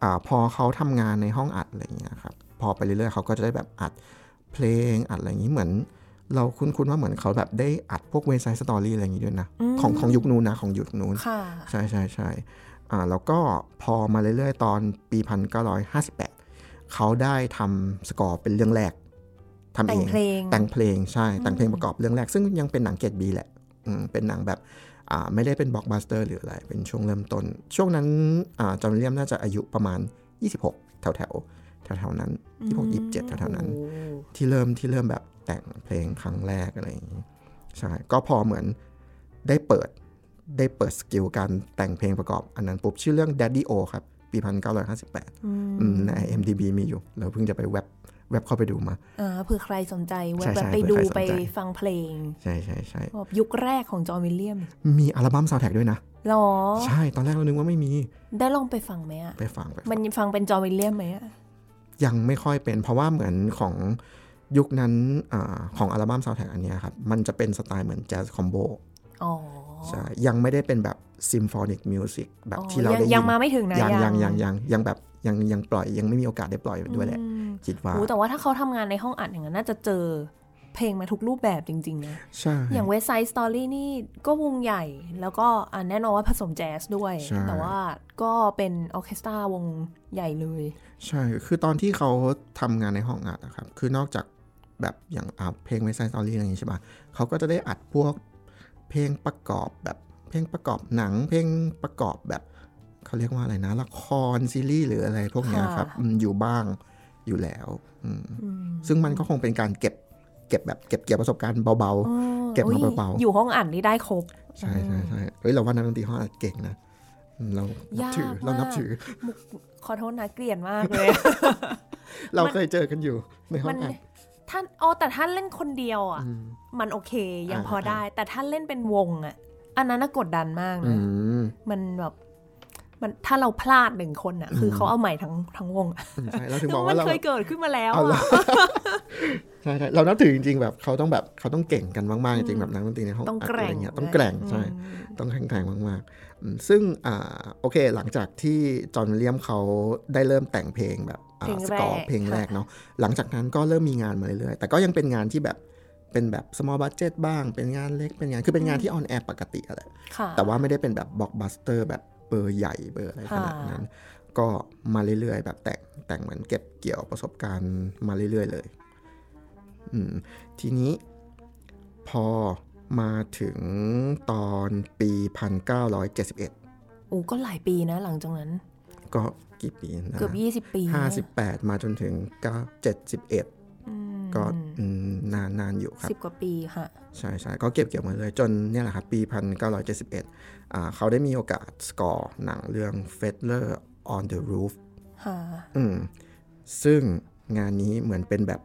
อพอเขาทำงานในห้องอัดอะไรอย่างเงี้ยครับพอไปเรื่อยๆเขาก็จะได้แบบอัดเพลงอัดอะไรอย่างนี้เหมือน เราคุ้นๆว่าเหมือนเขาแบบได้อัดพวก West Side Story อะไรอย่างนี้ด้วยนะ ของของยุคนู้นนะ ของยุคนู้นใช่ใช่ใช่อ่าแล้วก็พอมาเรื่อยๆ ตอนปีพันเก้าร้อยห้าสิบแปดเขาได้ทำสกอร์เป็นเรื่องแรกทำเองแต่งเพลงใช่แต่งเพลงประกอบเรื่องแรก ซึ่งยังเป็นหนังเกรด B แหละเป็นหนังแบบไม่ได้เป็นบล็อกบัสเตอร์หรืออะไร เป็นช่วงเริ่มต้น ช่วงนั้นจอห์นวิลเลียมน่าจะอายุประมาณ 26 แถว แถวแถวแถวนั้น26 27แถวแถวนั้น ที่เริ่มที่เริ่มแบบแต่งเพลงครั้งแรกอะไรอย่างนี้ใช่ก็พอเหมือนได้เปิดได้เปิด skill การแต่งเพลงประกอบอันนั้นปุ๊บชื่อเรื่อง Daddy O ครับ ปี 1958ใน IMDb มีอยู่ เราเพิ่งจะไปเว็บเว็บเข้าไปดูมาอ่าเผื่อใครสนใจแวบไปดูไปฟังเพลง ใช่ใช่ใช่ยุคแรกของจอห์นวิลเลียม มีอัลบั้มซาวด์แท็กด้วยนะหรอ ใช่ตอนแรกเรานึกว่าไม่มี ได้ลองไปฟังไหมอะไปฟังไปมันฟังเป็นจอห์นวิลเลียมไหมอะ ยังไม่ค่อยเป็น เพราะว่าเหมือนของยุคนั้นอของอัลบั้มซาวด์แท็กอันนี้ครับ มันจะเป็นสไตล์เหมือน jazz combo ใช่ยังไม่ได้เป็นแบบ symphonic music แบบที่เราได้ยินยังมาไม่ถึงนะยังยังยังยังยังแบบยังยังปล่อยยังไม่มีโอกาสได้ปล่อยด้วยแหละคิดว่าแต่ว่าถ้าเขาทำงานในห้องอัดอย่างนั้นน่าจะเจอ เพลงมาทุกรูปแบบจริง ๆ นะ ใช่ อย่าง West Side Story นี่ก็วงใหญ่ แล้วก็อ่าแน่นอนว่าผสมแจ๊สด้วย แต่ว่าก็เป็นออเคสตราวงใหญ่เลย ใช่ คือตอนที่เขาทำงานในห้องอัดนะครับ คือนอกจากแบบอย่างอ่าเพลง West Side Story อะไรอย่างนี้ใช่ปะเขาก็จะได้อัดพวกเพลงประกอบแบบเพลงประกอบหนัง เพลงประกอบแบบเขาเรียกว่าอะไรนะ ละครซีรีส์หรืออะไรพวกนี้ครับอยู่บ้างอยู่แล้ว ซึ่งมันก็คงเป็นการเก็บ เก็บแบบเก็บเกี่ยวประสบการณ์เบาๆ เก็บมาเบาๆ อยู่ห้องอัดนี่ได้ครบ ใช่ใช่ใช่เฮ้ยเราว่านักดนตรีห้องอัดเก่งนะเรานับถือเรานับถือ ขอโทษนะเกลียดมากเลย เราเคยเจอกันอยู่ในห้องอ่านท่านอ๋อแต่ท่านเล่นคนเดียวอะ มันโอเคยังพอได้ แต่ท่านเล่นเป็นวงอะ อันนั้นน่ากดดันมากนะมันแบบมันถ้าเราพลาดหนึ่งคนอะ คือเขาเอาใหม่ทั้งทั้งวงใช่เราถึงบอกว่าเราเคยเกิดขึ้นมาแล้ว ใช่ใช่เรานับถือจริงๆแบบเขาต้องแบบเขาต้องเก่งกันมากๆจริงๆแบบนักดนตรีในห้องต้องแกร่งเงี้ยต้องแกร่งใช่ต้องแข็งแกร่งมากๆ ซึ่งอ่าโอเคหลังจากที่จอห์นวิลเลียมเขาได้เริ่มแต่งเพลงแบบสกอร์เพลงแรกเนาะหลังจากนั้นก็เริ่มมีงานมาเรื่อยๆ แต่ก็ยังเป็นงานที่แบบเป็นแบบ small budget บ้าง เป็นงานเล็ก เป็นงาน คือเป็นงานที่ on air ปกติอะไรแต่ว่าไม่ได้เป็นแบบบล็อกบัสเตอร์แบบเบอร์ใหญ่เบอร์อะไรขนาดนั้น ก็มาเรื่อยๆ แบบแต่งแต่งเหมือนเก็บเกี่ยวประสบการณ์มาเรื่อยๆเลยอืม ทีนี้พอมาถึงตอนปี 1971 โอ้ก็หลายปีนะหลังจากนั้น ก็กี่ปีนะเกือบ 20 ปี 58 มาจนถึง71 ก็นานนานอยู่ครับสิบกว่าปีค่ะ ใช่ใช่ก็เก็บเกี่ยวมาเลยจนเนี่ยแหละครับ ปี 1971อ่าเขาได้มีโอกาสสกอร์หนังเรื่อง Feather on the Roof อืมซึ่งงานนี้เหมือนเป็นแบบ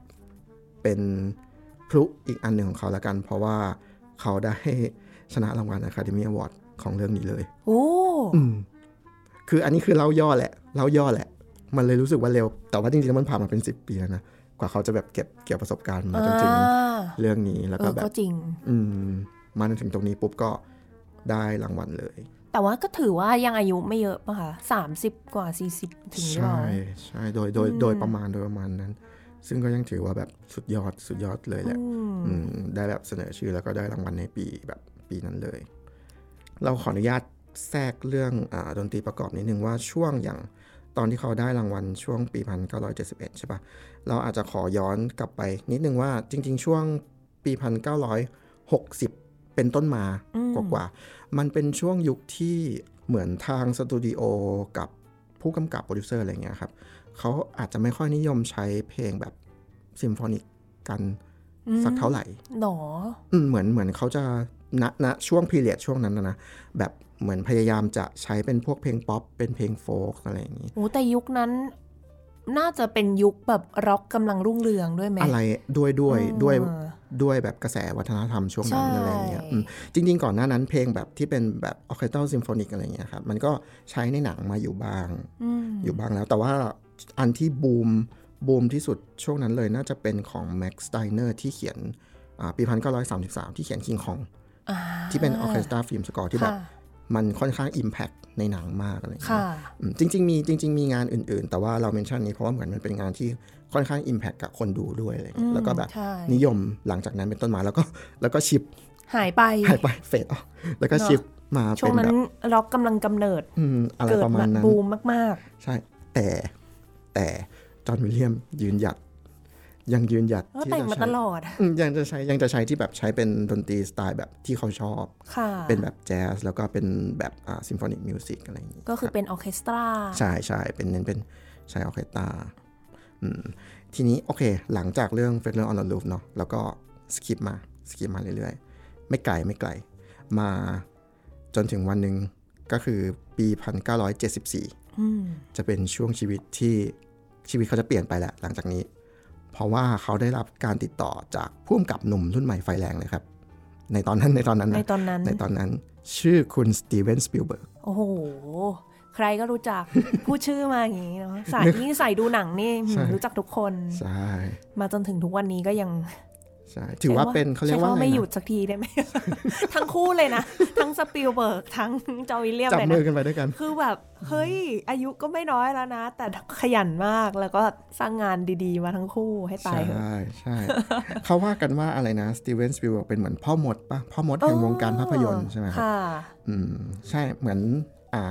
เป็นพลุอีกอันหนึ่งของเขาแล้วกัน เพราะว่าเขาได้ชนะรางวัล Academy Award ของเรื่องนี้เลย โอ้คืออันนี้คือเล่าย่อแหละ เล่าย่อแหละ มันเลยรู้สึกว่าเร็ว แต่ว่าจริงๆมันผ่านมาเป็นสิบปีแล้วนะ กว่าเขาจะแบบเก็บเกี่ยวประสบการณ์มาจนถึงเรื่องนี้แล้วก็แบบจริง อืมมาถึงตรงนี้ปุ๊บก็ได้รางวัลเลย แต่ว่าก็ถือว่ายังอายุไม่เยอะป่ะคะสามสิบกว่าสี่สิบถึงใช่ใช่โดยโดยโดยประมาณโดยประมาณนั้น ซึ่งก็ยังถือว่าแบบสุดยอดสุดยอดเลยแหละได้แบบเสนอชื่อแล้วก็ได้รางวัลในปีแบบปีนั้นเลย เราขออนุญาตแทรกเรื่องอดนตรีประกอบนิดนึงว่าช่วงอย่างตอนที่เขาได้รางวัลช่วงปีพันเก้าร้อยเจ็ดสิบเอ็ดใช่ปะเราอาจจะขอย้อนกลับไปนิดนึงว่าจริง ๆ ช่วงปีพันเก้าร้อยหกสิบเป็นต้นมากว่า มันเป็นช่วงยุคที่เหมือนทางสตูดิโอกับผู้กำกับโปรดิวเซอร์อะไรเงี้ยครับ เขาอาจจะไม่ค่อยนิยมใช้เพลงแบบ symphonic กันสักเท่าไหร่เนาะอืมเหมือนเหมือนเขาจะณณช่วง period ช่วงนั้นนะนะแบบเหมือนพยายามจะใช้เป็นพวกเพลงป๊อปเป็นเพลง folk อะไรอย่างนี้โอ้แต่ยุคนั้นน่าจะเป็นยุคแบบร็อกกำลังรุ่งเรืองด้วยไหมอะไรด้วยด้วยด้วยเออ ด้วยแบบกระแสวัฒนธรรมช่วงนั้นใช่อะไรอย่างเงี้ยอืมจริง ๆ ก่อนหน้านั้นเพลงแบบที่เป็นแบบออร์เคสตรา symphonic อะไรอย่างเงี้ยครับมันก็ใช้ในหนังมาอยู่บ้างอืมอยู่บ้างแล้วแต่ว่าอันที่บูมบูมที่สุดช่วงนั้นเลยน่าจะเป็นของ Max Steiner ที่เขียนอ่าปี1933ที่เขียน King Kong อ่าที่เป็นออร์เคสตรา film score ที่แบบค่ะมันค่อนข้าง impact ในหนังมากอะไรอย่างเงี้ค่ะยอืมจริง ๆ มีจริง ๆ มีงานอื่น ๆ แต่ว่าเรา mention นี้เพราะว่าเหมือนมันเป็นงานที่ ค่อนข้าง Impact กับคนดูด้วยอะไรอย่างเงี้ยแล้วก็แบบใช่นิยมหลังจากนั้นเป็นต้นมาแล้วก็แล้วก็ชิปหายไปหายไปเฟดออกแล้วก็เนอะชิปมาช่วเป็งนนั้แบนบร็อกกำลังกำเนิดอืมอะไรเกิดประมาณนั้นบูมมากใช่แต่แต่จอห์นวิลเลียมยืนหยัด ยังยืนหยัดๆก็ที่แต่งจะมาใช้ตลอดอืมยังจะใช้ยังจะใช้ที่แบบใช้เป็นดนตรีสไตล์แบบที่เขาชอบค่ะเป็นแบบแจ๊สแล้วก็เป็นแบบอ่าซิมโฟนิกมิวสิกอะไรอย่างนี้ก็คือเป็นออร์เคสตราใช่ใช่เป็นเน้นเป็นใช้ออร์เคสตราอืม ทีนี้โอเค หลังจากเรื่อง f e d e r on the Roof เนาะแล้วก็ skip มา skip มาเรื่อยๆ ไม่ไกลไม่ไกล มาจนถึงวันหนึ่งก็คือปี 1974อืมจะเป็นช่วงชีวิตที่ชีวิตเขาจะเปลี่ยนไปแหละหลังจากนี้ เพราะว่าเขาได้รับการติดต่อจากผู้กำกับหนุ่มรุ่นใหม่ไฟแรงเลยครับ ในตอนนั้นในตอนนั้นในนะตอนนั้นในตอนนั้น ชื่อคุณสตีเวนสปิลเบิร์กโอ้โห ใครก็รู้จักพูดชื่อมาอย่างนี้เนาะสายยิ่งสายดูหนังนี่หืมรู้จักทุกคนใช่มาจนถึงทุกวันนี้ก็ยังใช่ถือว่าเป็นเขาเรียกว่าใช้อะไรไม่หยุดนะสักทีได้ไหมทั้งคู่เลยนะ ทั้งสปิลเบิร์กทั้งจอห์นวิลเลียมจับเลยมือนะกันไปด้วยกัน คือแบบ เฮ้ย อายุก็ไม่น้อยแล้วนะ แต่ขยันมากแล้วก็สร้างงานดีๆ มาทั้งคู่ให้ตายเถอะใช่ใช่เขาว่ากันว่าอะไรนะสตีเวนสปิลเบิร์กเป็นเหมือนพ่อมดปะพ่อมดแห่งวงการภาพยนตร์ใช่ไหมครับค่ะอือืมใช่เหมือนอ่า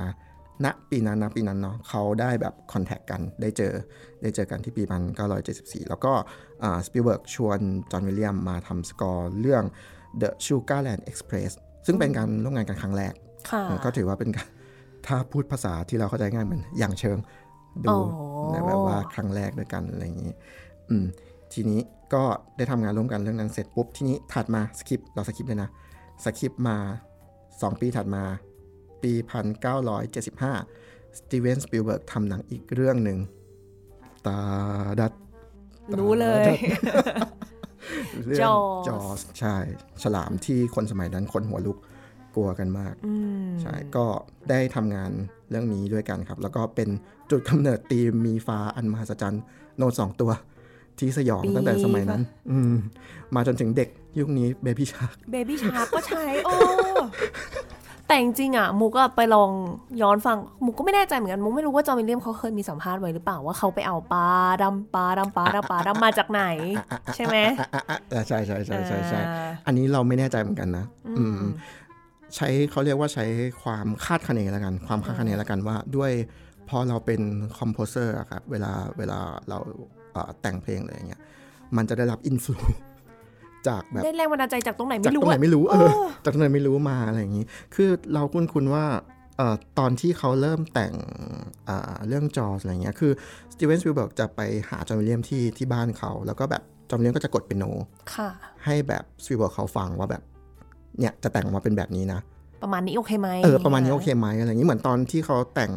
ณปีนั้นนะปีนั้นเนาะเขาได้แบบ contact กันได้เจอได้เจอกันที่ปี 1974 แล้วก็อ่าสปิลเบิร์กชวนจอห์นวิลเลียมมาทำสกอร์เรื่อง The Sugarland Express ซึ่งเป็นการร่วมงานกันครั้งแรกค่ะเออก็ถือว่าเป็นการถ้าพูดภาษาที่เราเข้าใจง่ายเหมือนหยั่งเชิงดูอ๋อในแบบว่าครั้งแรกด้วยกันอะไรอย่างนี้อืมทีนี้ก็ได้ทำงานร่วมกันเรื่องนั้นเสร็จปุ๊บทีนี้ถัดมา skip เรา skip เลยนะ skip มา 2 ปีถัดมา ปี 1975 สตีเวนสปิลเบิร์กทำหนังอีกเรื่องหนึ่งตาดัดรู้เลยเรื่อง Jaws Jawsใช่ ฉลามที่คนสมัยนั้นขนหัวลุกกลัวกันมากอืมใช่ก็ได้ทำงานเรื่องนี้ด้วยกันครับ แล้วก็เป็นจุดกำเนิดตีมมีฟาอันมหัศจรรย์โน้ตสองตัวที่สยองตั้งแต่สมัยนั้น อืมมาจนถึงเด็กยุคนี้ Baby Shark Baby Shark ก็ใช้ โอ้ แต่จริงๆอะมูก็ไปลองย้อนฟังมูก็ไม่แน่ใจเหมือนกันมูไม่รู้ว่าจอห์นวิลเลียมเขาเคยมีสัมภาษณ์ไว้หรือเปล่าว่าเขาไปเอาปลาดำปลาดำปลาดำปลาดำมาจากไหน ใช่ไหมใช่ใช่ใช่ใช่ใช่อ่าอันนี้เราไม่แน่ใจเหมือนกันนะ อืมใช้เขาเรียกว่าใช้ความคาดคะเนแล้วกัน ความคาดคะเนแล้วกันว่าด้วยพอเราเป็น composer ครับเวลาเวลาเราเอ่อแต่งเพลงอะไรอย่างเงี้ยมันจะได้รับ influ จากแบบได้แรงบันดาลใจจากตรงไหนจากไม่ตรู้รงไหนอะไม่รู้เออจากตรงไหนไม่รู้มาอะไรอย่างนี้ คือเราคุ้นคุณว่าเอ่อตอนที่เขาเริ่มแต่งอ่าเรื่อง Jaws อะไรเงี้ยคือสตีเวนสปิลเบิร์กจะไปหาจอห์นวิลเลียมที่ที่บ้านเขา แล้วก็แบบจอห์นวิลเลียมก็จะกดเปียโนค่ะให้แบบสปิลเบิร์กเขาฟังว่าแบบเนี่ยจะแต่งออกมาเป็นแบบนี้นะ ประมาณนี้โอเคไหมเออประมาณนี้โอเคไหมอะไรอย่างนี้เหมือนตอนที่เขาแต่ง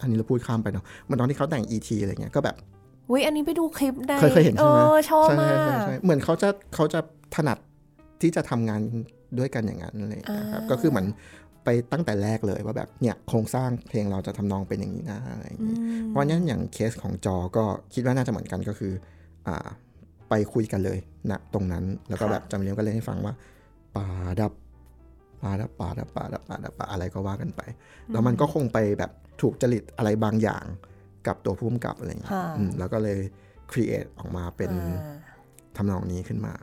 อันนี้เราพูดข้ามไปเนาะเหมือนตอนที่เขาแต่ง E.T. อะไรเงี้ยก็แบบ อุ้ยอันนี้ไปดูคลิปได้เคยเคยเห็นใช่ไหมออชอบใช่มาใช่ใช่กใช่เหมือนเขาจะเขาจะถนัดที่จะทำงานด้วยกันอย่างนั้นอะไรอย่างเลยครับอ่าก็คือเหมือนไปตั้งแต่แรกเลยว่าแบบเนี่ยโครงสร้างเพลงเราจะทำนองเป็นอย่างนี้นะอะไรอย่างอืนี้มเพราะฉะนั้นอย่างเคสของ Jaws ก็คิดว่าน่าจะเหมือนกันก็คืออ่าไปคุยกันเลยนะตรงนั้นแล้วก็แบบจำเรียงก็เลยให้ฟังว่าปาดับปาดับปาดับปาดับปาดับปาอะไรก็ว่ากันไป แล้วมันก็คงไปแบบถูกจริตอะไรบางอย่าง กับตัวผู้กำกับอะไรอย่างเงี้ยค่ะอืมแล้วก็เลย create ออกมาเป็นอ่าทำนองนี้ขึ้นมา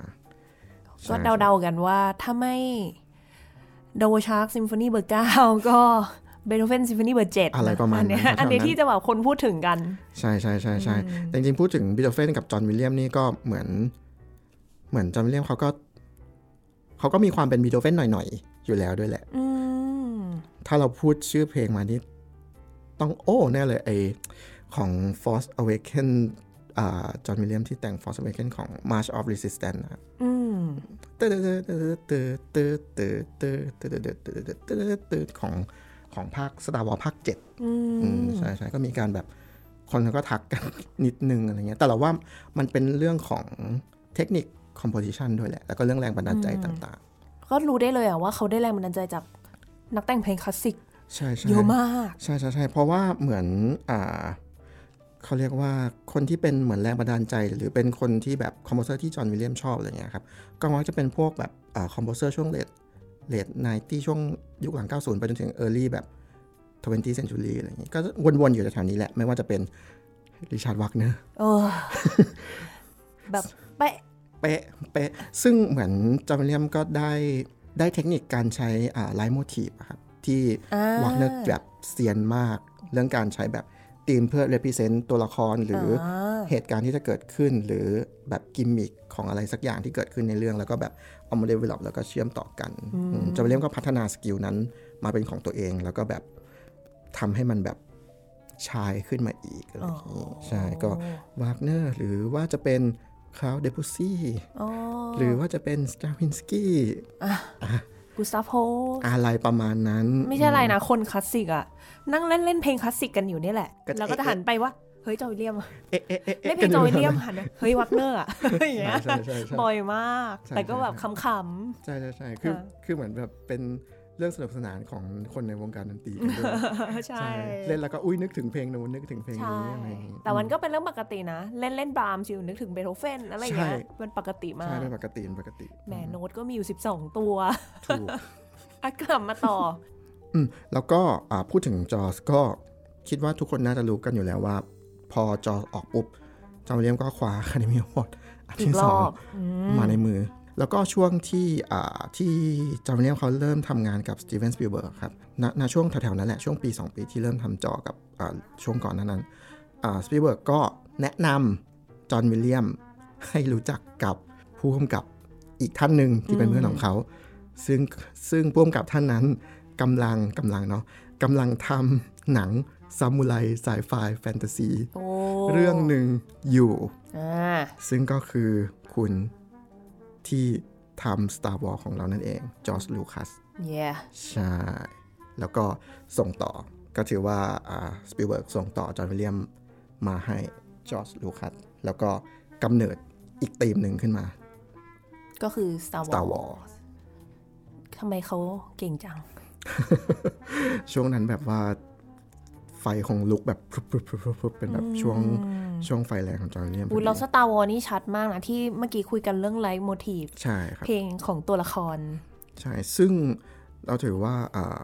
ก็ใช่เดาๆกันว่าถ้าไม่ Dvořák ซิมโฟนีเบอร์เก้าก็เบโธเฟนซิมโฟนีเบอร์เจ็ดอะไรประมาณอันเนี้ยนั้นอันเนี้ยแถวๆนั้นที่จะแบบคนพูดถึงกัน ใช่ใช่ใช่ใช่แต่จริงๆ พูดถึงบีโธเฟนกับจอห์นวิลเลียมนี่ก็เหมือน เหมือนจอห์นวิลเลียมเขาก็เขาก็มีความเป็นบีโธเฟนหน่อยๆ อยู่แล้วด้วยแหละอืมถ้าเราพูดชื่อเพลงมานี่ต้องโอ้แน่เลยไอ ของ Force Awaken อ่าจอห์นวิลเลียมที่แต่ง Force Awaken ของ March of Resistance นะครับอืมตืดตืดตืดตืดตืดตืดตืดตืดตืดตืดตืดตืดของของภาค Star Wars ภาค7อือืมมใช่ใช่ก็มีการแบบคนก็ทักกันนิดนึงอะไรเงี้ย แต่เราว่ามันเป็นเรื่องของเทคนิค composition ด้วยแหละ แล้วก็เรื่องแรงบันดาลใจต่างก็รู้ได้เลยอะว่าเขาได้แรงบันดาลใจจากนักแต่งเพลงคลาสสิกๆใช่ใช่เยอะมาก ใช่ใช่ใช่เพราะว่าเหมือนอ่า เขาเรียกว่าคนที่เป็นเหมือนแรงบันดาลใจ หรือเป็นคนที่แบบคอมโพเซอร์ที่จอห์นวิลเลียมชอบอะไรเงี้ยครับ ก็มักจะเป็นพวกแบบอ่า composer ช่วง late late ninety ช่วงยุคหลัง 90 ไปจนถึง early แบบ20 century อะไรอย่างงี้ก็วนๆ อยู่แถวๆนี้แหละ ไม่ว่าจะเป็นริชาร์ดวักเนอร์เออแบบเป๊ะ เป๊ะ เป๊ะ ซึ่งเหมือนจอห์นวิลเลียมก็ได้ได้เทคนิคการใช้อ่า leitmotif ครับที่อ่าวักเนอร์แบบเซียนมาก เรื่องการใช้แบบ ธีมเพื่อ represent ตัวละครหรืออาเหตุการณ์ที่จะเกิดขึ้น หรือแบบกิมมิคของอะไรสักอย่างที่เกิดขึ้นในเรื่อง แล้วก็แบบเอามา develop แล้วก็เชื่อมต่อกันอืมจอห์นวิลเลียมก็พัฒนา skill นั้นมาเป็นของตัวเอง แล้วก็แบบทำให้มันแบบ shine ขึ้นมาอีกอะไรอย่างนี้ใช่ก็วากเนอร์หรือว่าจะเป็นคลาวเดบุซี่อ๋อหรือว่าจะเป็นสตราวินสกี้ กุสตาฟโฮลส์อะไรประมาณนั้น ไม่ใช่อะไรนะ คนคลาสสิกอะนั่งเล่นเล่นเพลงคลาสสิกกันอยู่นี่แหละก็จะแล้วก็จะหันไปว่าเฮ้ยจอห์นวิลเลียมอะเอ๊ะเอ๊ะเอ๊ะเล่นเพลงจอห์นวิลเลียมหันไปเฮ้ยวักเนอร์อะอย่างเงี้ยใช่ใช่ใช่บ่อยมากใช่แต่ก็แบบใช่ขำใช่ใช่ใช่คือค่ะคือเหมือนแบบเป็นเรื่องสนุกสนานของคนในวงการดนตรีกันด้วยๆใช่เล่นแล้วก็อุ้ยนึกถึงเพลงนู้นนึกถึงเพลงใช่นี้อะไรอย่างงี้แต่มันก็เป็นเรื่องปกตินะ เล่นเล่นบราห์มส์อยู่นึกถึงเบโธเฟนอะไรอย่างเงี้ยใช่มันปกติมาใช่กเป็นปกติเป็นปกติแหมโน้ตก็มีอยู่ 12 ตัวถูกอะกลับมาต่ออืมแล้วก็อ่าพูดถึงจอสก็คิดว่าทุกคนน่าจะรู้กันอยู่แล้วว่า พอจอสออกปุ๊บจอห์นวิลเลียมก็คว้าคาเดมี่อวอร์ดอันอีที่กรสอองบอืมมาในมือ แล้วก็ช่วงที่อ่าที่จอห์นวิลเลียมเขาเริ่มทำงานกับสตีเวนสปิลเบิร์กครับณณช่วงแถวๆนั้นแหละ ช่วงปี 2 ปีที่เริ่มทำจอกับอ่าช่วงก่อนหนานั้นสปิลเบิร์กก็แนะนำจอห์นวิลเลียมให้รู้จักกับผู้กำกับอีกท่านหนึ่งที่เป็นเพื่อนของเขา ซึ่งซึ่งผู้กำกับท่านนั้นกำลังกำลังเนาะกำลังทำหนังซามูไรไซไฟแฟนตาซีโอ้เรื่องหนึ่งอยู่อ่าซึ่งก็คือคุณ ที่ทำ Star Wars ของเรานั่นเองจอร์จลูคัสเย่ใช่ แล้วก็ส่งต่อก็ถือว่าสปิลเบิร์กส่งต่อจอห์นวิลเลียมมาให้จอร์จลูคัส แล้วก็กำเนิดอีกธีมหนึ่งขึ้นมา ก็คือ Star Star Wars Wars ทำไมเขาเก่งจัง ช่วงนั้นแบบว่า ไฟของลุกแบบพรุบพรุบพรุบพรุบพรุบเป็นแบบช่วงช่วงไฟแรงของจอห์นวิลเลียมพอุ้อยดีเราสตาร์วอร์สนี่ชัดมากนะที่เมื่อกี้คุยกันเรื่อง leitmotifใช่ครับเพลงของตัวละคร ใช่ ซึ่งเราถือว่าอ่า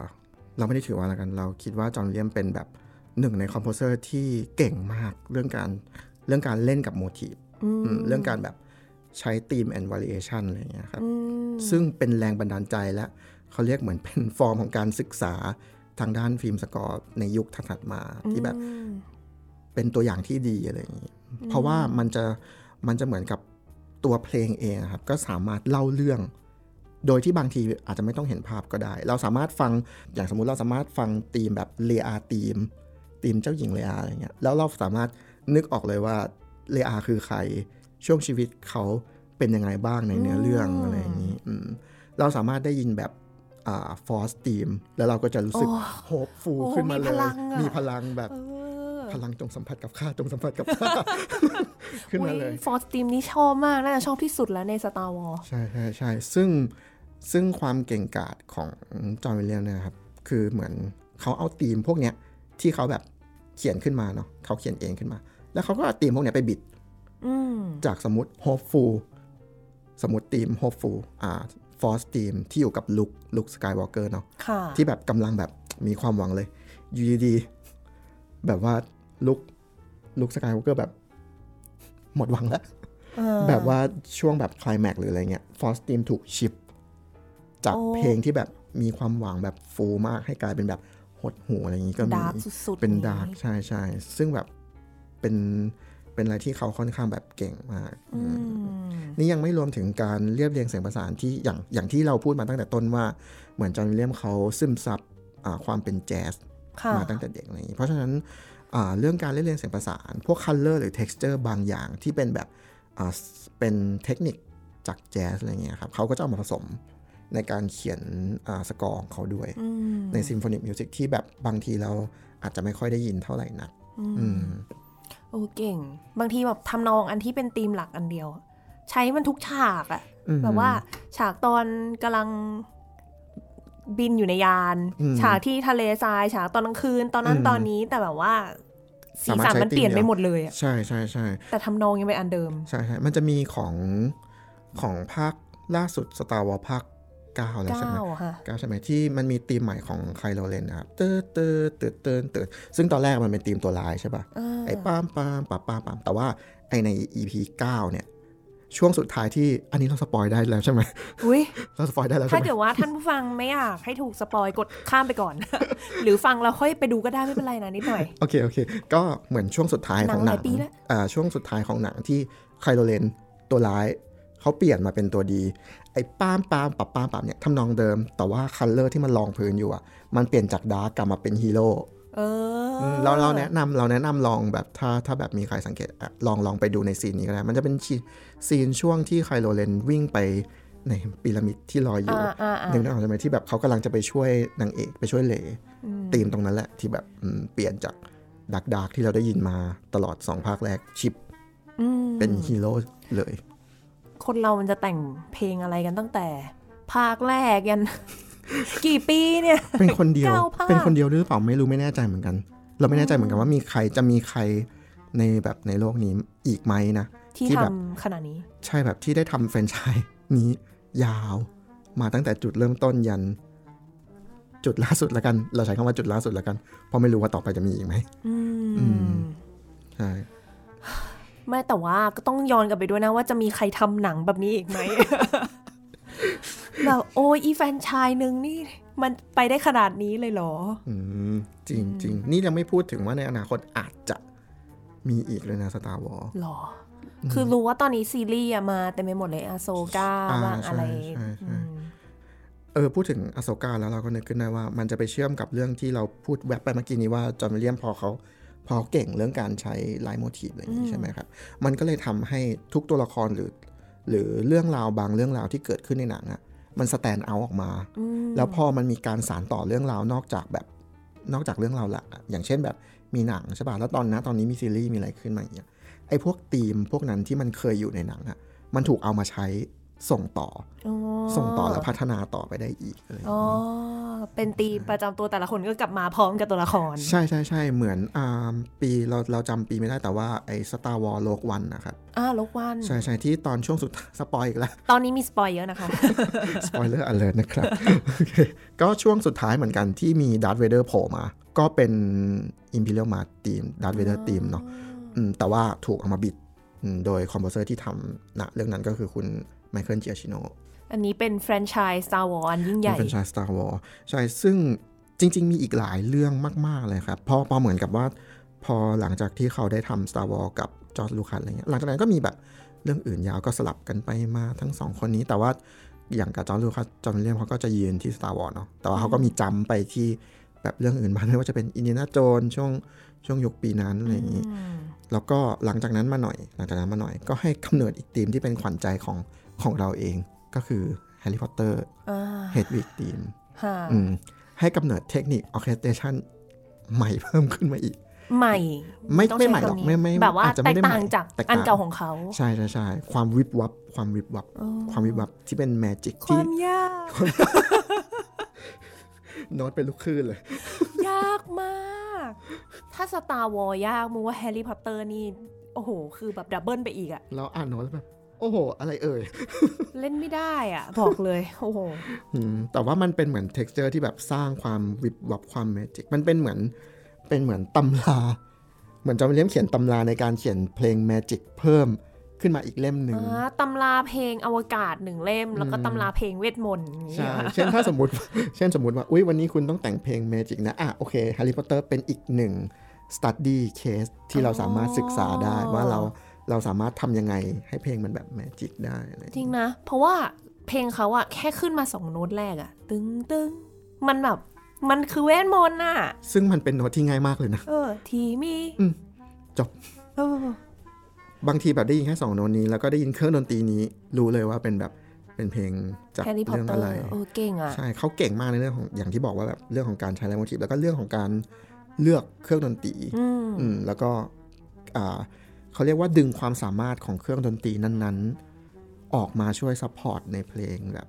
เราไม่ได้ถือว่าอะไรกัน เราคิดว่าจอห์นวิลเลียมเป็นแบบหนึ่งใน composer ที่เก่งมากเรื่องการเรื่องการเล่นกับ motif อืมเรื่องการแบบใช้ theme and variation อะไรอย่างเงี้ยครับ ซึ่งเป็นแรงบันดาลใจและเขาเรียกเหมือนเป็นฟอร์มของการศึกษา ทางด้าน film score ในยุคถัดๆมาที่แบบเป็นตัวอย่างที่ดีอะไรอย่างนี้ เพราะว่ามันจะมันจะเหมือนกับตัวเพลงเองอะครับ ก็สามารถเล่าเรื่อง โดยที่บางทีอาจจะไม่ต้องเห็นภาพก็ได้ เราสามารถฟังอย่างสมมุติเราสามารถฟังธีมแบบ Leia theme ธีมเจ้าหญิงเลอาอะไรเงี้ยแล้วเราสามารถนึกออกเลยว่าเลอาคือใครช่วงชีวิตเขาเป็นยังไงบ้างในเนื้อเรื่องอะไรอย่างนี้อืมเราสามารถได้ยินแบบอ่า Force theme แล้วเราก็จะรู้สึก hopeful โอ้ขึ้นมามีพลังเลยอะมีพลังแบบเออพลังจงสัมผัสกับข้าจงสัมผัสกับข้าขึ้นมาเลย Force theme นี่ชอบมาก น่าจะชอบที่สุดแล้วใน Star Wars ใช่ใช่ใช่ซึ่งซึ่งความเก่งกาจของจอห์นวิลเลียมเนี่ยครับ คือเหมือนเขาเอาธีมพวกเนี้ยที่เขาแบบเขียนขึ้นมาเนาะเขาเขียนเองขึ้นมา แล้วเขาก็เอาธีมพวกเนี้ยไปบิดอืมจากสมมติ hopeful สมมติธีม hopeful อ่า force ธีมที่อยู่กับลุคลุคสกายวอล์กเกอร์เนาะค่ะที่แบบกำลังแบบมีความหวังเลย อยู่ดีๆแบบว่าลุคลุคสกายวอล์กเกอร์แบบ หมดหวังแล้วเออแบบว่าช่วงแบบคลายแม็กหรืออะไรเงี้ย Force theme ถูก shift จากโอ้เพลงที่แบบมีความหวังแบบฟูมากให้กลายเป็นแบบหดหู่อะไรอย่างนี้ก็มี dark สุดๆเป็นอย่างนี้ dark ใช่ใช่ซึ่งแบบเป็น เป็นอะไรที่เขาค่อนข้างแบบเก่งมากอืมนี่ยังไม่รวมถึงการเรียบเรียงเสียงประสานที่อย่างอย่างที่เราพูดมาตั้งแต่ต้นว่าเหมือนจอห์นวิลเลียมเขาซึมซับอ่าความเป็นแจ๊สค่ะมาตั้งแต่เด็กอะไรอย่างนี้เพราะฉะนั้นอ่าเรื่องการเรียบเรียงเสียงประสาน พวก color หรือ texture บางอย่างที่เป็นแบบอ่าเป็นเทคนิคจากแจ๊สอะไรเงี้ยครับเขาก็จะเอามาผสมในการเขียนอ่าสกอร์ของเขาด้วยอืมใน symphonic music ที่แบบบางทีเราอาจจะไม่ค่อยได้ยินเท่าไหร่นักอืม โอ้เก่ง บางทีแบบทำนองอันที่เป็นธีมหลักอันเดียวอะใช้มันทุกฉากอะอืมแบบว่าฉากตอนกำลังบินอยู่ในยานอืมฉากที่ทะเลทราย ฉากตอนกลางคืน ตอนนั้นอืมตอนนี้แต่แบบว่าสีสามารถสันใช้มันเปลี่ยนธีมไปเดียวหมดเลยอะใช่ใช่ใช่แต่ทำนองยังเป็นอันเดิม ใช่ใช่มันจะมีของของภาคล่าสุด Star Wars ภาค เก้าแล้วใช่ไหมเก้าอะค่ะเก้าใช่ไหมที่มันมีธีมใหม่ของไคโรเลนนะครับเตอเตอเตอเตอเตอซึ่งตอนแรกมันเป็นธีมตัวร้ายใช่ป่ะอ่าไอ้ป้ามปามปามปามปามแต่ว่าไอใน EP 9 เนี่ยช่วงสุดท้ายที่อันนี้เรา spoil ได้แล้วใช่ไหมอุ้ยเรา spoil ได้แล้วใช่ถ้าไหมเกิดว่าท่านผู้ฟังไม่อยากให้ถูก spoil กดข้ามไปก่อน หรือฟังเราค่อยไปดูก็ได้ไม่เป็นไรนะนิดหน่อย โอเคโอเค ก็เหมือนช่วงสุดท้ายของหหนันังหลายปีแล้วอ่าช่วงสุดท้ายของหนังที่ Kylo Ren ตัวร้าย เขาเปลี่ยนมาเป็นตัวดีไอ้ป้ามปามปับป้ามปับเนี่ยทำนองเดิม แต่ว่า color ที่มันรองพื้นอยู่อะมันเปลี่ยนจาก dark กลับมาเป็นฮีโร่เออมเราเราแนะนำเราแนะนำลองแบบถ้าถ้าแบบมีใครสังเกตอะลองลองไปดูใน scene นี้ก็ได้ มันจะเป็นซีซีนช่วงที่ Kylo Ren วิ่งไปในพีระมิดที่ลอยอยู่อ่าอ่าอ่านึกได้ออกใช่ไหมที่แบบเขากำลังจะไปช่วยนางเอกไปช่วยเหลอืมธีมตรงนั้นแหละที่แบบอืมเปลี่ยนจาก dark dark ที่เราได้ยินมาตลอด2ภาคแรก shiftอืมเป็นฮีโร่เลย คนเรามันจะแต่งเพลงอะไรกันตั้งแต่ ภาคแรกยัน กี่ปีเนี่ย เป็นคนเดียวเก้าภาคเป็นคนเดียวหรือเปล่าไม่รู้ไม่แน่ใจเหมือนกัน เราไม่แน่ใจเหมือนกันว่ามีใครจะมีใครในแบบในโลกนี้อีกไหมนะที่ที่ทำแบบขนาดนี้ ใช่แบบที่ได้ทำแฟรนไชส์นี้ยาวมาตั้งแต่จุดเริ่มต้นยัน จุดล่าสุดแล้วกัน เราใช้คำว่าจุดล่าสุดแล้วกัน เพราะไม่รู้ว่าต่อไปจะมีอีกไหมอือืมมใช่ ไม่แต่ว่าก็ต้องย้อนกลับไปด้วยนะว่าจะมีใครทำหนังแบบนี้อีกไหมแบบโอ้ยอีแฟรนไชส์หนึ่งนี่ มันไปได้ขนาดนี้เลยเหรอ อืม จริงจริงนี่ยังไม่พูดถึงว่าในอนาคตอาจจะมีอีกเลยนะ Star Wars หรอ คือรู้ว่าตอนนี้ซีรีส์อะมาเต็มไปหมดเลยอาโซกาอ่าบ้างอะไรใช่ใช่ใช่อืมเออ พูดถึง Ahsoka แล้วเราก็นึกขึ้นได้ว่า มันจะไปเชื่อมกับเรื่องที่เราพูดแวบไปเมื่อกี้นี้ว่า John Williams พอเขา พอเขาเก่งเรื่องการใช้ leitmotif อะไรอย่างนี้ใช่ไหมครับ มันก็เลยทำให้ทุกตัวละครหรือ หรือเรื่องราวบางเรื่องราวที่เกิดขึ้นในหนังอะมันสแตนเอาออกมาอืมแล้วพอมันมีการสารต่อเรื่องราวนอกจากแบบนอกจากเรื่องราวหลักอะอย่างเช่นแบบมีหนังใช่ป่ะแล้วตอนนะตอนนี้มีซีรีส์มีอะไรขึ้นมาอย่างเงี้ยไอ้พวกธีมพวกนั้นที่มันเคยอยู่ในหนังอะมันถูกเอามาใช้ ส่งต่ออ๋อส่งต่อแล้วพัฒนาต่อไปได้อีกอะไรอย่างอ๋องี้เป็นตีมประจำตัวแต่ละคนก็กลับมาพร้อมกับตัวละคร ใช่ใช่ใช่เหมือนอ่าปีเราเราจำปีไม่ได้แต่ว่าไอ้ Star Wars Rogue One นะครับอ่า Rogue One ใช่ใช่ที่ตอนช่วงสุด spoil อีกแล้ว ตอนนี้มี spoil เยอะนะคะ spoiler alert นะครับโอเคก็ช่วงสุดท้ายเหมือนกันที่มีดาร์ h เวเดอร์โผล่มา ก็เป็น Imperial March ทีมดาร์ h เวเดอร์ทีมเนาะอืมแต่ว่าถูกเอามาบิดอืมโดย composer ที่ทำนะเรื่องนั้นก็คือคุณ Michael Giacchinoอันนี้เป็นแฟรนไชส์ Star Wars อันยิ่งใหญ่เป็นชาย Star Wars ใช่ซึ่งจริง ๆ มีอีกหลายเรื่องมาก ๆ เลยครับพอพอเหมือนกับว่า พอหลังจากที่เขาได้ทำ Star Wars กับจอร์จลูคัสอะไรเงี้ยหลังจากนั้นก็มีแบบเรื่องอื่นยาวก็สลับกันไปมาทั้งสองคนนี้แต่ว่าอย่างกับจอร์จลูคัสจอห์นวิลเลียมเขาก็จะยืนที่ Star Wars เนาะแต่ว่าเขาก็มีจำไปที่แบบเรื่องอื่นบ้างไม่ว่าจะเป็นอินเดียนาโจนช่วงช่วงยุคปีนั้นอะไรอย่างนี้แล้วก็หลังจากนั้นมาหน่อย หลังจากนั้นมาหน่อย ก็ให้กำเนิดอีกทีมที่เป็นขวัญใจของ ของเราเองก็คือ Harry Potter อ่า Hedwig's Theme ค่ะอืมให้กำเนิดเทคนิค orchestration ใหม่เพิ่มขึ้นมาอีก ใหม่ ไม่ต้องไม่ใช้ใหม่หรอกคำนี้ไม่ไม่แบบว่าอาจจะแตไม่กได้ต่างใหม่จากแตกอันต่างเก่าของเขา ใช่ใช่ใช่ความวิบวับ ความวิบวับอ๋อความวิบวับที่เป็น magic คที่วามยากโน้ตเป็นลูกคลื่นเลย ยากมาก ถ้า Star Wars ยากมึงว่า Harry Potter นี่ โอ้โห คือแบบ double ไปอีกอะเราอ่านโน้ตแล้วแบบ โอ้โห อะไรเอ่ย เล่นไม่ได้อะบอกเลย โอ้โหอืมแต่ว่ามันเป็นเหมือน t e x t อร์ที่แบบสร้างความวิบวับความ magic มันเป็นเหมือน เป็นเหมือนตำรา เหมือน John Williams เขียนตำราในการเขียนเพลง magic เพิ่มขึ้นมาอีกเล่มหนึ่งอ่าตำราเพลงอวกาศหนึ่งเล่ม แล้วก็ตำราเพลงเวทมนต์อย่างเงี้ใช่ยเช่นถ้าสมมติ เช่นสมมติว่า อุ้ยวันนี้คุณต้องแต่งเพลง magic นะ อะโอเค Harry Potter เป็นอีกหนึ่ง study case ที่เราสามารถศึกษาได้ว่าเรา เราสามารถทำยังไงให้เพลงมันแบบ magic ได้อะไรอย่างจริเงี้ยงนะ เพราะว่าเพลงเขาอะแค่ขึ้นมาสองโน้ตแรกอะตึงตึงมันแบบมันคือเวทมนต์น่ะ ซึ่งมันเป็นโน้ตที่ง่ายมากเลยนะ เออ ทีมีอืมจบเออบางทีแบบได้ยินแค่สองโน้ตนี้ แล้วก็ได้ยินเครื่องดนตรีนี้ รู้เลยว่าเป็นแบบเป็นเพลงจากแฮร์รี่พอตเรื่องอะไรเออเก่งอะใช่เขาเก่งมากในเรื่องของอย่างที่บอกว่าแบบเรื่องของการใช้ leitmotif แล้วก็เรื่องของการเลือกเครื่องดนตรีอืมอืมแล้วก็อ่า เขาเรียกว่าดึงความสามารถของเครื่องดนตรีนั้นๆ ออกมาช่วย support ในเพลงแบบ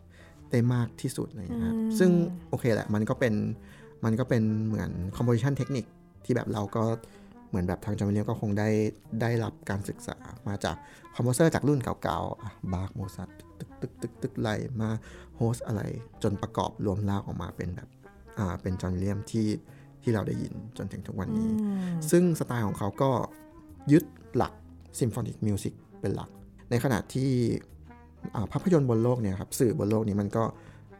ได้มากที่สุดอะไรอย่างเลยนะครับซึ่งโอเคแหละมันก็เป็นมันก็เป็นเหมือน composition technique ที่แบบเราก็เหมือนแบบทาง John Williams ก็คงได้ได้รับการศึกษามาจาก composer จากรุ่นเก่าๆ Bach Mozart ตึกตึกตึกตึกไล่มาโฮสอะไรจนประกอบรวมร่างออกมาเป็นแบบอ่าเป็น John Williams ที่ที่เราได้ยินจนถึงทุกวันนี้ ซึ่งสไตล์ของเขาก็ยึด หลัก symphonic music เป็นหลัก ในขณะที่อ่าภาพยนตร์บนโลกเนี่ยครับสื่อบนโลกนี้มันก็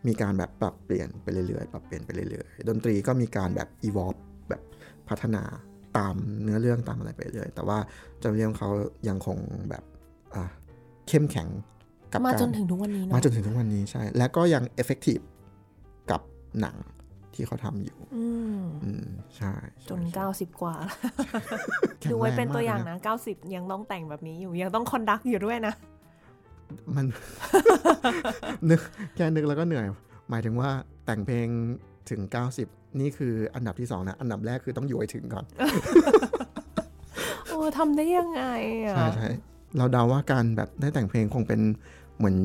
มีการแบบปรับเปลี่ยนไปเรื่อยๆ ปรับเปลี่ยนไปเรื่อยๆ ดนตรีก็มีการแบบ evolve แบบพัฒนาตามเนื้อเรื่องตามอะไรไปเรื่อยๆแต่ว่า John Williams เขายังคงแบบอ่าเข้มแข็งกับมาการจนถึงทุกวันนี้เนาะมาจนถึงทุกวันนี้ใช่ และก็ยัง effective กับหนัง ที่เขาทำอยู่ อืมอืมใช่ใช่จน 90 กว่าแล้วแข็งดูไว้แรงเป็นตัวอย่างมกลนะ 90 ยังต้องแต่งแบบนี้อยู่ ยังต้องคอนดักอยู่ด้วยนะ มัน นึกแค่นึกแล้วก็เหนื่อย หมายถึงว่าแต่งเพลงถึง 90 นี่คืออันดับที่สองนะ อันดับแรกคือต้องอยู่ให้ถึงก่อน โอ้ทำได้ยังไงอะ ใช่ใช่เราเดาว่าการแบบได้แต่งเพลงคงเป็นเหมือน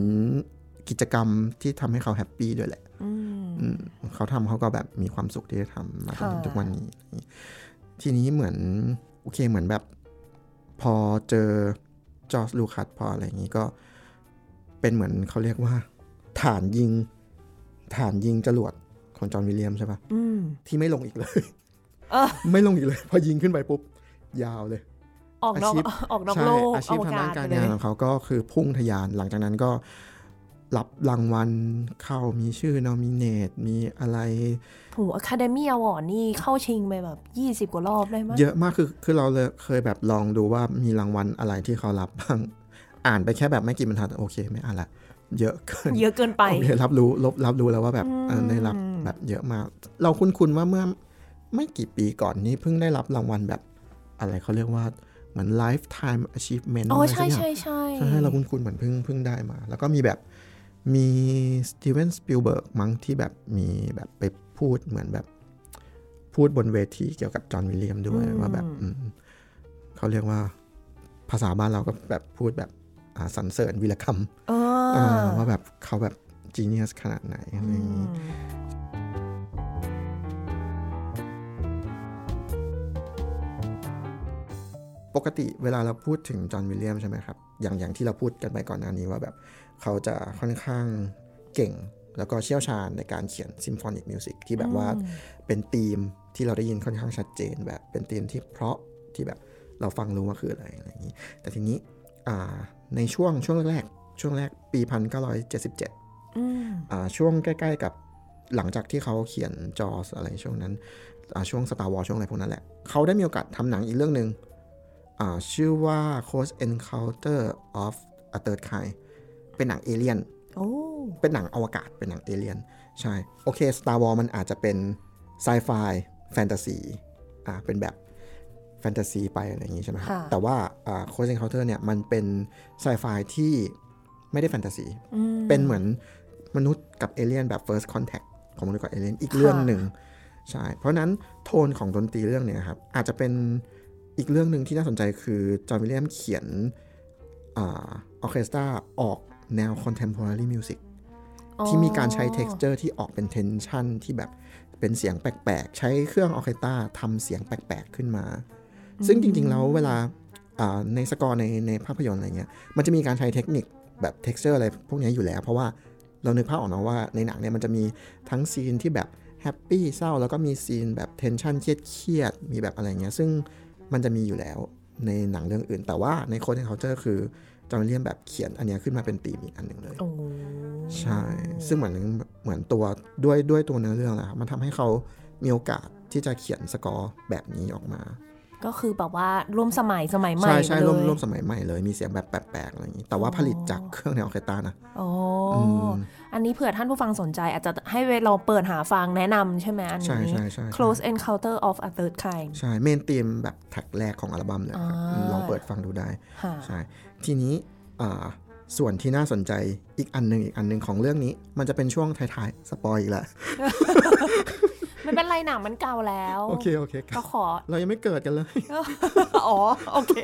กิจกรรมที่ทำให้เขาแฮปปี้ด้วยแหละ อืมอืม เขาทำเขาก็แบบมีความสุขที่ได้ทำมาจนถึงค่ะทุกวันนี้ ทีนี้เหมือนโอเคเหมือนแบบ พอเจอจอร์จลูคัสพออะไรอย่างนี้ก็เป็นเหมือนเขาเรียกว่า ฐานยิง ฐานยิงจรวดของจอห์นวิลเลียมใช่ปะอืมที่ไม่ลงอีกเลยเออไม่ลงอีกเลย พอยิงขึ้นไปปุ๊บ ยาวเลย ออกนอกอาชีพออกนอกใช่โลกอาชีพทางด้านอวการไปเลงานยของเขาก็คือพุ่งทะยานหลังจากนั้นก็ รับรางวัลเข้ามีชื่อ nominate มีอะไรโห Academy Award นี่เข้าชิงไปแบบ 20 กว่ารอบได้มั้ยเยอะมากคือคือเราเลยเคยแบบลองดูว่ามีรางวัลอะไรที่เขารับบ้าง อ่านไปแค่แบบไม่กี่บรรทัดโอเคไม่อ่านละเยอะเกิน เยอะเกินไปโอเครับรู้ลบรับรู้แล้วว่าแบบเออได้รับแบบเยอะมาก เราคุ้นๆว่าเมื่อไม่กี่ปีก่อนนี้เพิ่งได้รับรางวัลแบบอะไรเขาเรียกว่าเหมือน lifetime achievement อ๋ออะไรสัใช่กอย่างใช่ใช่ใช่เราคุ้นๆเหมือนเพิ่งเพิ่งได้มา แล้วก็มีแบบ มี Steven Spielberg มั้งที่แบบมีแบบไปพูดเหมือนแบบ พูดบนเวทีเกี่ยวกับ John Williams ด้วยว่าแบบอืมเขาเรียกว่าภาษาบ้านเราก็แบบพูดแบบอ่าสรรเสริญวีรกรรมเอเอออว่าแบบเขาแบบ genius ขนาดไหนอะไรอย่างนี้ปกติเวลาเราพูดถึง John Williams ใช่ไหมครับ อย่างอย่างที่เราพูดกันไปก่อนหน้านี้ว่าแบบ เขาจะค่อนข้างเก่ง แล้วก็เชี่ยวชาญในการเขียน symphonic music ที่แบบว่าเป็นธีมที่เราได้ยินค่อนข้างชัดเจน แบบเป็นธีมที่เพราะที่แบบเราฟังรู้ว่าคืออะไรอะไรอย่างนี้ แต่ทีนี้อ่าในช่วงช่วงแรกๆช่วงแรกปี 1977อืมอ่าช่วงใกล้ ๆ กับหลังจากที่เขาเขียนจอสอะไรช่วงนั้นอ่าช่วง Star Wars ช่วงอะไรพวกนั้นแหละ เขาได้มีโอกาสทำหนังอีกเรื่องหนึ่งอ่าชื่อว่า Close Encounter of a Third Kind เป็นหนังเอเลียนโอ้เป็นหนังอวกาศเป็นหนังเอเลียนใช่โอเค Star Wars มันอาจจะเป็นไซไฟแฟนตาซีอ่าเป็นแบบแฟนตาซีไปอะไรอย่างงี้ใช่ไหมครับค่ะแต่ว่าอ่า Close Encounter เนี่ยมันเป็นไซไฟที่ไม่ได้แฟนตาซีอืมเป็นเหมือนมนุษย์กับเอเลี่ยนแบบ first contact ของมนุษย์กับเอเลี่ยนอีกเรื่องหนึ่งใช่เพราะฉะนั้นโทนของดนตรีเรื่องเนี้ยครับอาจจะเป็นอีกเรื่องหนึ่งที่น่าสนใจคือจอห์นวิลเลียมเขียนอาออเคสตราออก แนว contemporary music ที่มีการใช้ texture ที่ออกเป็น tension ที่แบบเป็นเสียงแปลกๆ ใช้เครื่องออเคสตราทำเสียงแปลกๆ ขึ้นมา ซึ่งจริงๆ แล้วเวลาอ่าในสกอร์ในในภาพยนตร์อะไรเงี้ย มันจะมีการใช้เทคนิคแบบ texture อะไรพวกนี้อยู่แล้ว เพราะว่าเรานึกภาพออกเนาะว่าในหนังเนี่ยมันจะมีทั้งซีนที่แบบ happy เศร้าแล้วก็มีซีนแบบ tension เครียดเครียดๆมีแบบอะไรเงี้ย ซึ่งมันจะมีอยู่แล้วในหนังเรื่องอื่น แต่ว่าใน Close Encounter คือ จอห์นวิลเลียมแบบเขียนอันเนี้ยขึ้นมาเป็นธีมอีกอันหนึ่งเลยโอ้ใช่ ซึ่งเหมือนเหมือนตัวด้วยด้วยตัวเนื้อเรื่องแหละครับมันทำให้เขามีโอกาสที่จะเขียนสกอร์แบบนี้ออกมา ก็คือแบบว่าร่วมสมัยสมัยใหม่ใช่ใช่เลยร่วมร่วมสมัยใหม่เลยมีเสียงแบบแปลกๆอะไรอย่างนี้ แต่ว่าผลิตจากเครื่องในออร์เคสตรานะโอ้อืมอันนี้เผื่อท่านผู้ฟังสนใจ อาจจะให้เราเปิดหาฟังแนะนำใช่ไหมอันนี้ใช่ใช่ใช่ Close Encounter of a Third Kind ใช่ main theme แบบ track แรกของอัลบั้มเลยครับอ่าอืมลองเปิดฟังดูได้ค่ะใช่ ทีนี้อ่าส่วนที่น่าสนใจอีกอันหนึ่งอีกอันหนึ่งของเรื่องนี้ มันจะเป็นช่วงท้ายๆ spoil อีกแล้วไม่เป็นไรหนังมันเก่าแล้ว โอเค โอเคคก็รับขอ เรายังไม่เกิดกันเลย อ๋อ โอเค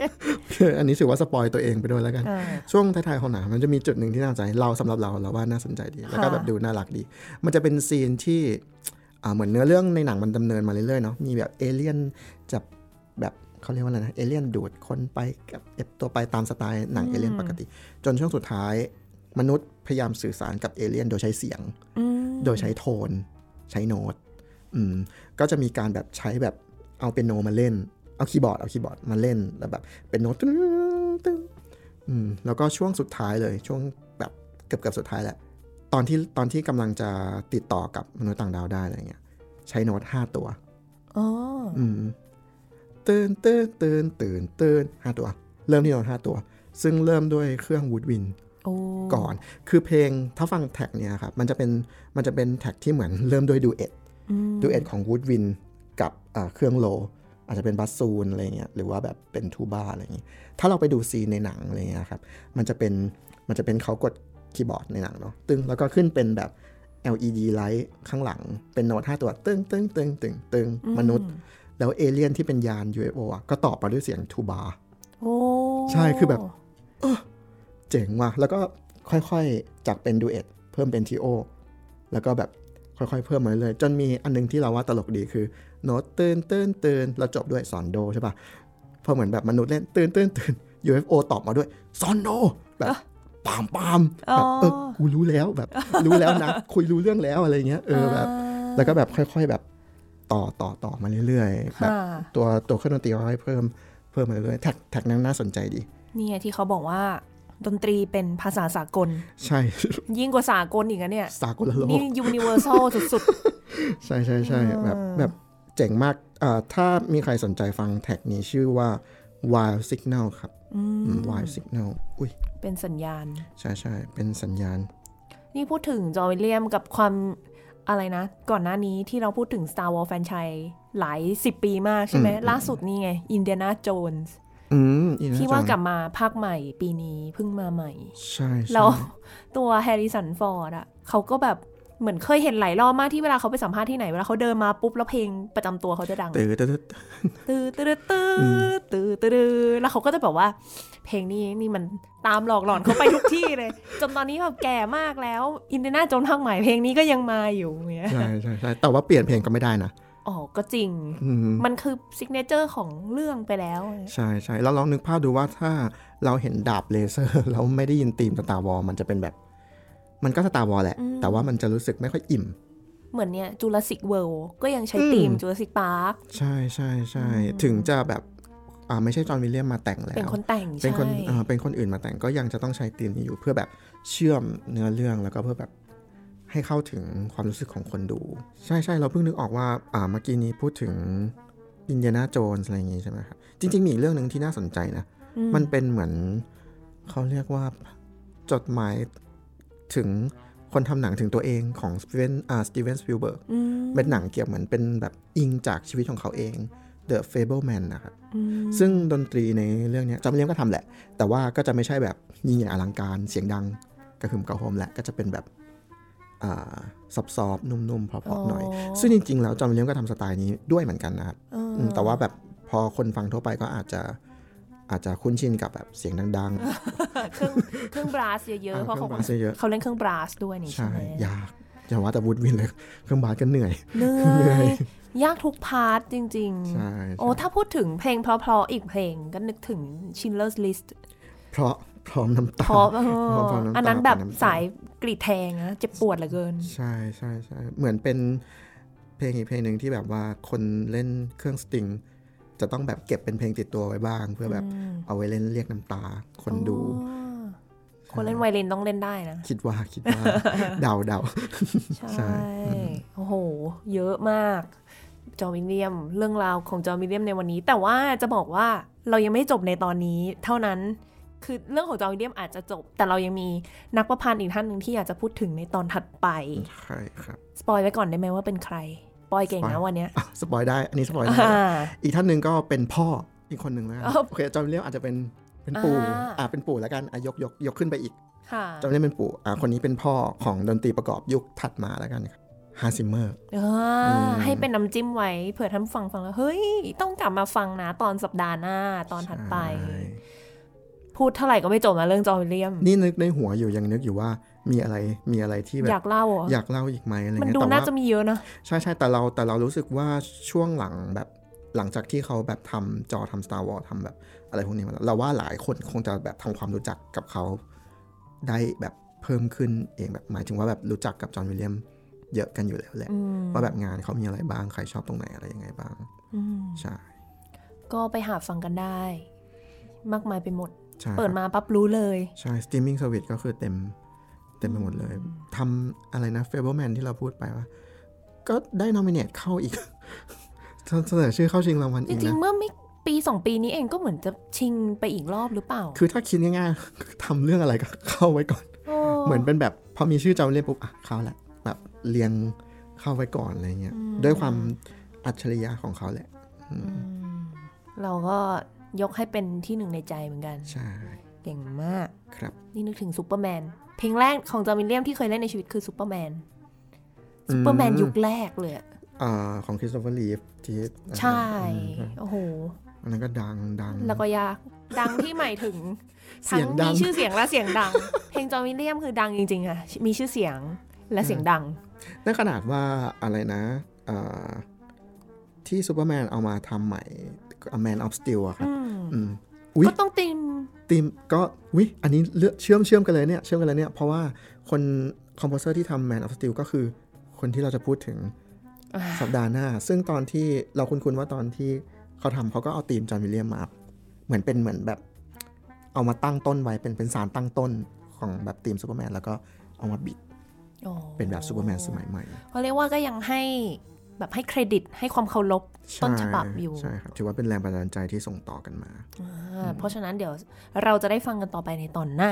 อันนี้ถือว่า spoil ตัวเองไปด้วยแล้วกันอ่าช่วงท้ายๆของหนังมันจะมีจุดหนึ่งที่น่าสนใจ เราสำหรับเราเราว่าน่าสนใจดี แล้วก็แบบดูน่ารักดี มันจะเป็นซีนที่อ่าเหมือนเนื้อเรื่องในหนังมันดำเนินมาเรื่อยๆเนาะ มีแบบเอเลี่ยนจับแบบ เขาเรียกว่าอะไรนะ เอเลี่ยนดูดคนไปจับเอาตัวไปตามสไตล์หนังเอเลี่ยนปกติ จนช่วงสุดท้ายมนุษย์พยายามสื่อสารกับเอเลี่ยนโดยใช้เสียงอืมโดยใช้โทน ใช้โน้ตอืมก็จะมีการแบบใช้แบบเอาเปียโนมาเล่น เอาคีย์บอร์ดเอาคีย์บอร์ดมาเล่นแล้วแบบเป็นโน้ตตึ้งตึ้งอืมแล้วก็ช่วงสุดท้ายเลยช่วงแบบเกือบเกือบสุดท้ายแหละตอนที่ตอนที่กำลังจะติดต่อกับมนุษย์ต่างดาวได้อะไรเงี้ยใช้โน้ตห้าตัว อ๋อ อืม ตื่นตื่นตื่นตื่นตื่นห้าตัว เริ่มที่โน้ตห้าตัว ซึ่งเริ่มด้วยเครื่อง woodwindโอ้ก่อน คือเพลงถ้าฟัง track เนี่ยครับมันจะเป็นมันจะเป็น track ที่เหมือนเริ่มด้วย duet อืม duet ของ woodwind กับอ่าเครื่อง low อาจจะเป็นบัสซูนอะไรเงี้ยหรือว่าแบบเป็นทูบาอะไรอย่างงี้ถ้าเราไปดูซีนในหนังอะไรเงี้ยครับมันจะเป็นมันจะเป็นเขากดคีย์บอร์ดในหนังเนาะตึงแล้วก็ขึ้นเป็นแบบ LED ไลท์ข้างหลังเป็นโน้ตห้าตัว ตึงตึงตึงตึงตึงมนุษย์ แล้วเอเลี่ยนที่เป็นยาน UFO อะก็ตอบมาด้วยเสียงทูบาโอ้ใช่คือแบบเจ๋งว่ะ แล้วก็ค่อยๆ จากเป็น duet เพิ่มเป็น trio แล้วก็แบบค่อยๆ เพิ่มมาเรื่อยๆจนมีอันนึงที่เราว่าตลกดีคือโน้ตเตือนเตือนเตือนแล้วจบด้วยซอลโดใช่ปะพอเหมือนแบบมนุษย์เล่นเตือนเตือนเตือน UFO ตอบมาด้วยซอลโดแบบปามปามแบบเออกูรู้แล้วแบบ รู้แล้วนะ คุยรู้เรื่องแล้วอะไรเงี้ยเออแบบ แล้วก็แบบค่อย ๆ แบบ ต่อต่อต่อมาเรื่อยๆแบบค่ะตัวตัวเครื่องดนตรีค่อยๆเพิ่มเพิ่มมาเรื่อยๆ track track นั้นน่าสนใจดีเนี่ยที่เขาบอกว่าดนตรีเป็นภาษาสากล ใช่ ยิ่งกว่าสากลอีกนะเนี่ย สากลโลกนี่ universal สุดใช่ใช่ใช่แบบแบบเจ๋งมากอ่าถ้ามีใครสนใจฟัง track นี้ชื่อว่า wild signal ครับอืม wild signal อุ้ยๆเป็นสัญญาณ ใช่ใช่เป็นสัญญาณ นี่พูดถึงจอห์นวิลเลียมกับความ อะไรนะ ก่อนหน้านี้ที่เราพูดถึง Star Wars franchise หลายสิบปีมากใช่ไหม ล่าสุดนี่ไงอินเดียนาโจนส์อืมอินเดียนาโจนส์กลับมาภาคใหม่ปีนี้เพิ่งมาใหม่ใช่ใช่แล้วตัวแฮร์ริสันฟอร์ดอะเขาก็แบบเหมือนเคยเห็นหลายรอบมากที่เวลาเขาไปสัมภาษณ์ที่ไหน เวลาเขาเดินมาปุ๊บ แล้วเพลงประจำตัวเขาจะดัง ตื่นตื่นตื่นตื้อตื้อตื้อตื้อตื้อแล้วเขาก็จะแบบว่าเพลงนี้นี่มันตามหลอกหลอนเขาไปทุกที่เลย จนตอนนี้แบบแก่มากแล้ว อินเดียนาโจนส์ภาคใหม่เพลงนี้ก็ยังมาอยู่เงี้ยใช่ใช่ใช่แต่ว่าเปลี่ยนเพลงก็ไม่ได้นะอ๋อก็จริงอืมมันคือ signature ของเรื่องไปแล้ว ใช่ใช่แล้วลองนึกภาพดูว่าถ้าเราเห็นดาบเลเซอร์แล้วไม่ได้ยินธีม Star Wars มันจะเป็นแบบ มันก็ Star Wars แหละ แต่ว่ามันจะรู้สึกไม่ค่อยอิ่ม เหมือนเนี่ยจูราสิกเวิลด์ก็ยังใช้อืมธีมจูราสิกพาร์คใช่ใช่ใช่ถึงจะแบบ อ่าไม่ใช่จอห์นวิลเลียมมาแต่งแล้ว เป็นคนแต่งเป็นคนใช่เอ่อเป็นคนอื่นมาแต่งก็ยังจะต้องใช้ธีมนี้อยู่เพื่อแบบเชื่อมเนื้อเรื่องแล้วก็เพื่อแบบให้เข้าถึงความรู้สึกของคนดู ใช่ใช่เราเพิ่งนึกออกว่าอ่าเมื่อกี้นี้พูดถึงอินเดียนาโจนส์อะไรอย่างงี้ใช่ไหมครับจริง ๆ มีอีกเรื่องหนึ่งที่น่าสนใจนะ มันเป็นเหมือนเขาเรียกว่าจดหมายถึงคนทำหนังถึงตัวเองของสตีเวนอ่าสตีเวนสปิลเบิร์กอืมเป็นหนังเกี่ยวเหมือนเป็นแบบอิงจากชีวิตของเขาเอง The Fabelmans นะครับอืมซึ่งดนตรีในเรื่องเนี้ยจอห์นวิลเลียมก็ทำแหละ แต่ว่าก็จะไม่ใช่แบบยิ่งใหญ่อลังการเสียงดังกระหึ่มกระโหมแหละก็จะเป็นแบบอ่า soft soft ๆนุ่มๆเพราะๆหน่อย ซึ่งจริง ๆ แล้วจอห์นวิลเลียมก็ทำสไตล์นี้ด้วยเหมือนกันนะครับเอออืมแต่ว่าแบบพอคนฟังทั่วไปก็อาจจะอาจจะคุ้นชินกับแบบเสียงดังเครื่องเครื่องบราสเยๆอะๆ เพราะเคเขารื่องบาสเยอะเขาเล่นเครื่องบราสด้วยนี่ๆใช่ใช่ไหมยาก อย่าว่าแต่วูดวินเลยเครื่องบาสก็เหนื่อยเหนื่เหนื่ออยยยากทุกพาร์ทจริงใช่ๆโอ้ถ้าพูดถึงเพลงเพราะๆอีกเพลงก็นึกถึง Schindler's List เพราะพร้อมน้ำตาเพราะเอเพราะอเพราะน้ำตาอันนั้นแบบเพราะน้ำตาสายกรีดแทงนะเจ็บปวดเหลือเกิน ใช่ใช่ใช่เหมือนเป็นเพลงอีกเพลงหนึ่งที่แบบว่าคนเล่นเครื่องสตริงจะต้องแบบเก็บเป็นเพลงติดตัวไว้บ้าง เพื่อแบบเอาไว้เล่นเรียกน้ำตาคนดูอ๋อ คนเล่นไวโอลินต้องเล่นได้นะ คิดว่าคิดว่า เดาเดาใช่ใช่โอ้โห เยอะมาก จอห์นวิลเลียม เรื่องราวของจอห์นวิลเลียมในวันนี้ แต่ว่าจะบอกว่าเรายังไม่จบในตอนนี้ เท่านั้นคือเรื่องของจอห์นวิลเลียมอาจจะจบ แต่เรายังมีนักประพันธ์อีกท่านหนึ่งที่อยากจะพูดถึงในตอนถัดไปใช่ครับสปอยไว้ก่อนได้ไหมว่าเป็นใครปอยเก่งนะวันเนี้ยอะสปอยได้ อันนี้สปอยได้อ่าอีกท่านหนึ่งก็เป็นพ่ออีกคนหนึ่งแล้วกันอ้าวโอเคจอห์นวิลเลียมอาจจะเป็น เป็นปู่อ่าอ่าเป็นปู่แล้วกันอะยกยกยกขึ้นไปอีกค่ะจอห์นวิลเลียมเป็นปู่อ่าคนนี้เป็นพ่อของดนตรีประกอบยุคถัดมาแล้วกันฮานส์ซิมเมอร์เออให้เป็นน้ำจิ้มไว้เผื่อท่านผู้ฟังฟังแล้ว เฮ้ย ต้องกลับมาฟังนะ ตอนสัปดาห์หน้าตอนถัดไป พูดเท่าไหร่ก็ไม่จบนะเรื่องจอห์นวิลเลียม นี่นึกในหัวอยู่ยังนึกอยู่ว่ามีอะไรมีอะไรที่แบอยาบกเล่าเหรออยากเล่าอีกไหมอะไรมันเงี้ยดูแต่น่าว่าจะมีเยอะนะ ใช่ใช่แต่เราแต่เรารู้สึกว่าช่วงหลังแบบหลังจากที่เขาแบบทำจอทำ Star Wars ทำแบบ อะไรพวกนี้มาแล้วเราว่าหลายคนคงจะแบบทำความรู้จักกับเขาได้แบบเพิ่มขึ้นเองแบบหมายถึงว่าแบบรู้จักกับจอห์นวิลเลียมเยอะกันอยู่แล้วแหละอืมว่าแบบงานเขามีอะไรบ้างใครชอบตรงไหนอะไรยังไงบ้างอืมใช่ก็ไปหาฟังกันได้ มากมายไปหมดใช่เปิดมาปั๊บรู้เลย ใช่ streaming service ก็คือเต็มเต็มไปหมดเลยทำอะไรนะเฟเบิลแมนที่เราพูดไปว่า ก็ได้ nominate เข้าอีกเสนอชื่อเข้าชิงรางวัลจอีกริงนะๆเมื่อไม่ ปีสองปีนี้เองก็เหมือนจะชิงไปอีกรอบหรือเปล่า คือถ้าคิดง่ายๆทำเรื่องอะไรก็เข้าไว้ก่อนโอ้เหมือนเป็นแบบพอมีชื่อจำเรียกปุ๊บอะเข้าละแบบเรียงเข้าไว้ก่อนอะไรเงี้ยด้วยความอัจฉริยะของเขาแหละอืมเราก็ยกให้เป็นที่หนึ่งในใจเหมือนกัน ใช่ เก่งมาก ครับ นี่นึกถึงซูเปอร์แมน เพลงแรกของจอห์นวิลเลียมที่เคยเล่นในชีวิตคือซูเปอร์แมน ซูเปอร์แมนยุคแรกเลยอะอ่าของคริสโตเฟอร์รีฟที่ใช่อืมโอ้โห อันนั้นก็ดังดังแล้วก็ยาก ดังที่หมายถึงเสีทั้ยงงดัมีงชื่อเสียงและเสียงดัง เพลงจอห์นวิลเลียมคือดังจริงๆอะมีชื่อเสียงและเสียงดังนั่นขนาดว่าอะไรนะอ่าที่ซูเปอร์แมนเอามาทำใหม่ Man of Steel อะครับอืมอืมอุ๊ยก็ต้อง theme theme ก็วิอันนี้เลือกเชื่อมเชื่อมกันเลยเนี่ยเชื่อมกันเลยเนี่ยเพราะว่าคน composer ที่ทำ Man of Steel ก็คือคนที่เราจะพูดถึงอ่าสัปดาห์หน้า ซึ่งตอนที่เราคุ้นๆว่าตอนที่ เขาทำเขาก็เอาทีมจอห์นวิลเลียมมา เหมือนเป็นเหมือนแบบ เอามาตั้งต้นไว้เป็นเป็นสารตั้งต้นของแบบทีมซูเปอร์แมนแล้วก็เอามาบิดโอ้เป็นแบบซูเปอร์แมนสมัยใหม่เขาเรียกว่าก็ยังให้แบบให้เครดิตให้ความเคารพต้นฉบับอยู่ ใช่ครับ ถือว่าเป็นแรงบันดาลใจที่ส่งต่อกันมาอ่าเพราะฉะนั้นเดี๋ยวเราจะได้ฟังกันต่อไปในตอนหน้า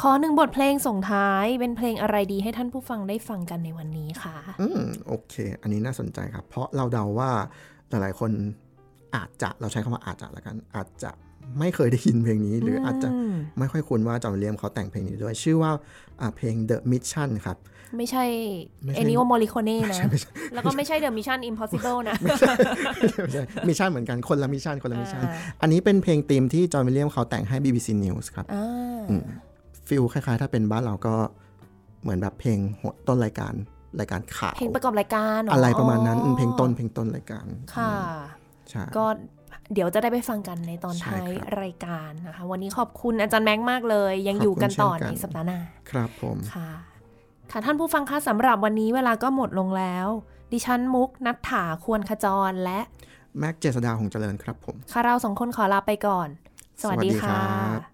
ขอหนึ่งบทเพลงส่งท้ายเป็นเพลงอะไรดีให้ท่านผู้ฟังได้ฟังกันในวันนี้ค่ะ อืมโอเค อันนี้น่าสนใจครับ เพราะเราเดาว่าหลายๆคน อาจจะเราใช้คำว่าอาจจะละกัน อาจจะไม่เคยได้ยินเพลงนี้ หรืออาจจะไม่ค่อยคุ้นว่าจอห์นวิลเลียมเขาแต่งเพลงนี้ด้วย ชื่อว่าอ่าเพลง The Mission ครับ ไม่ใช่ไม่ใช่เอนนิโอโมริโคเน่นะไม่ใช่แล้วก็ไม่ใช่ The Mission Impossible นะไม่ใช่ mission เหมือนกันคนละ mission คนละ mission อ่าอันนี้เป็นเพลงธีมที่จอห์นวิลเลียมเขาแต่งให้ BBC News ครับอ่าอืม feel คล้ายๆ ถ้าเป็นบ้านเราก็เหมือนแบบเพลงหัวต้นรายการรายการข่าวเพลงประกอบรายการเหอะไรประมาณนั้นอืมเพลงต้นเพลงต้นรายการค่ะใช่ ก็เดี๋ยวจะได้ไปฟังกันในตอนใช่ท้ายครับรายการนะคะ วันนี้ขอบคุณอาจารย์แม็กซ์มากเลย ยังอยู่กันต่อขอบคุณเช่นกันในสัปดาห์หน้า ครับผมค่ะ ค่ะท่านผู้ฟังคะสำหรับวันนี้เวลาก็หมดลงแล้ว ดิฉันมุกนัทถาควรขจรและ แม็กเจษดาหงส์เจริญครับผม ค่ะเราสองคนขอลาไปก่อน สวัสดีสวัสดีครัค่ะ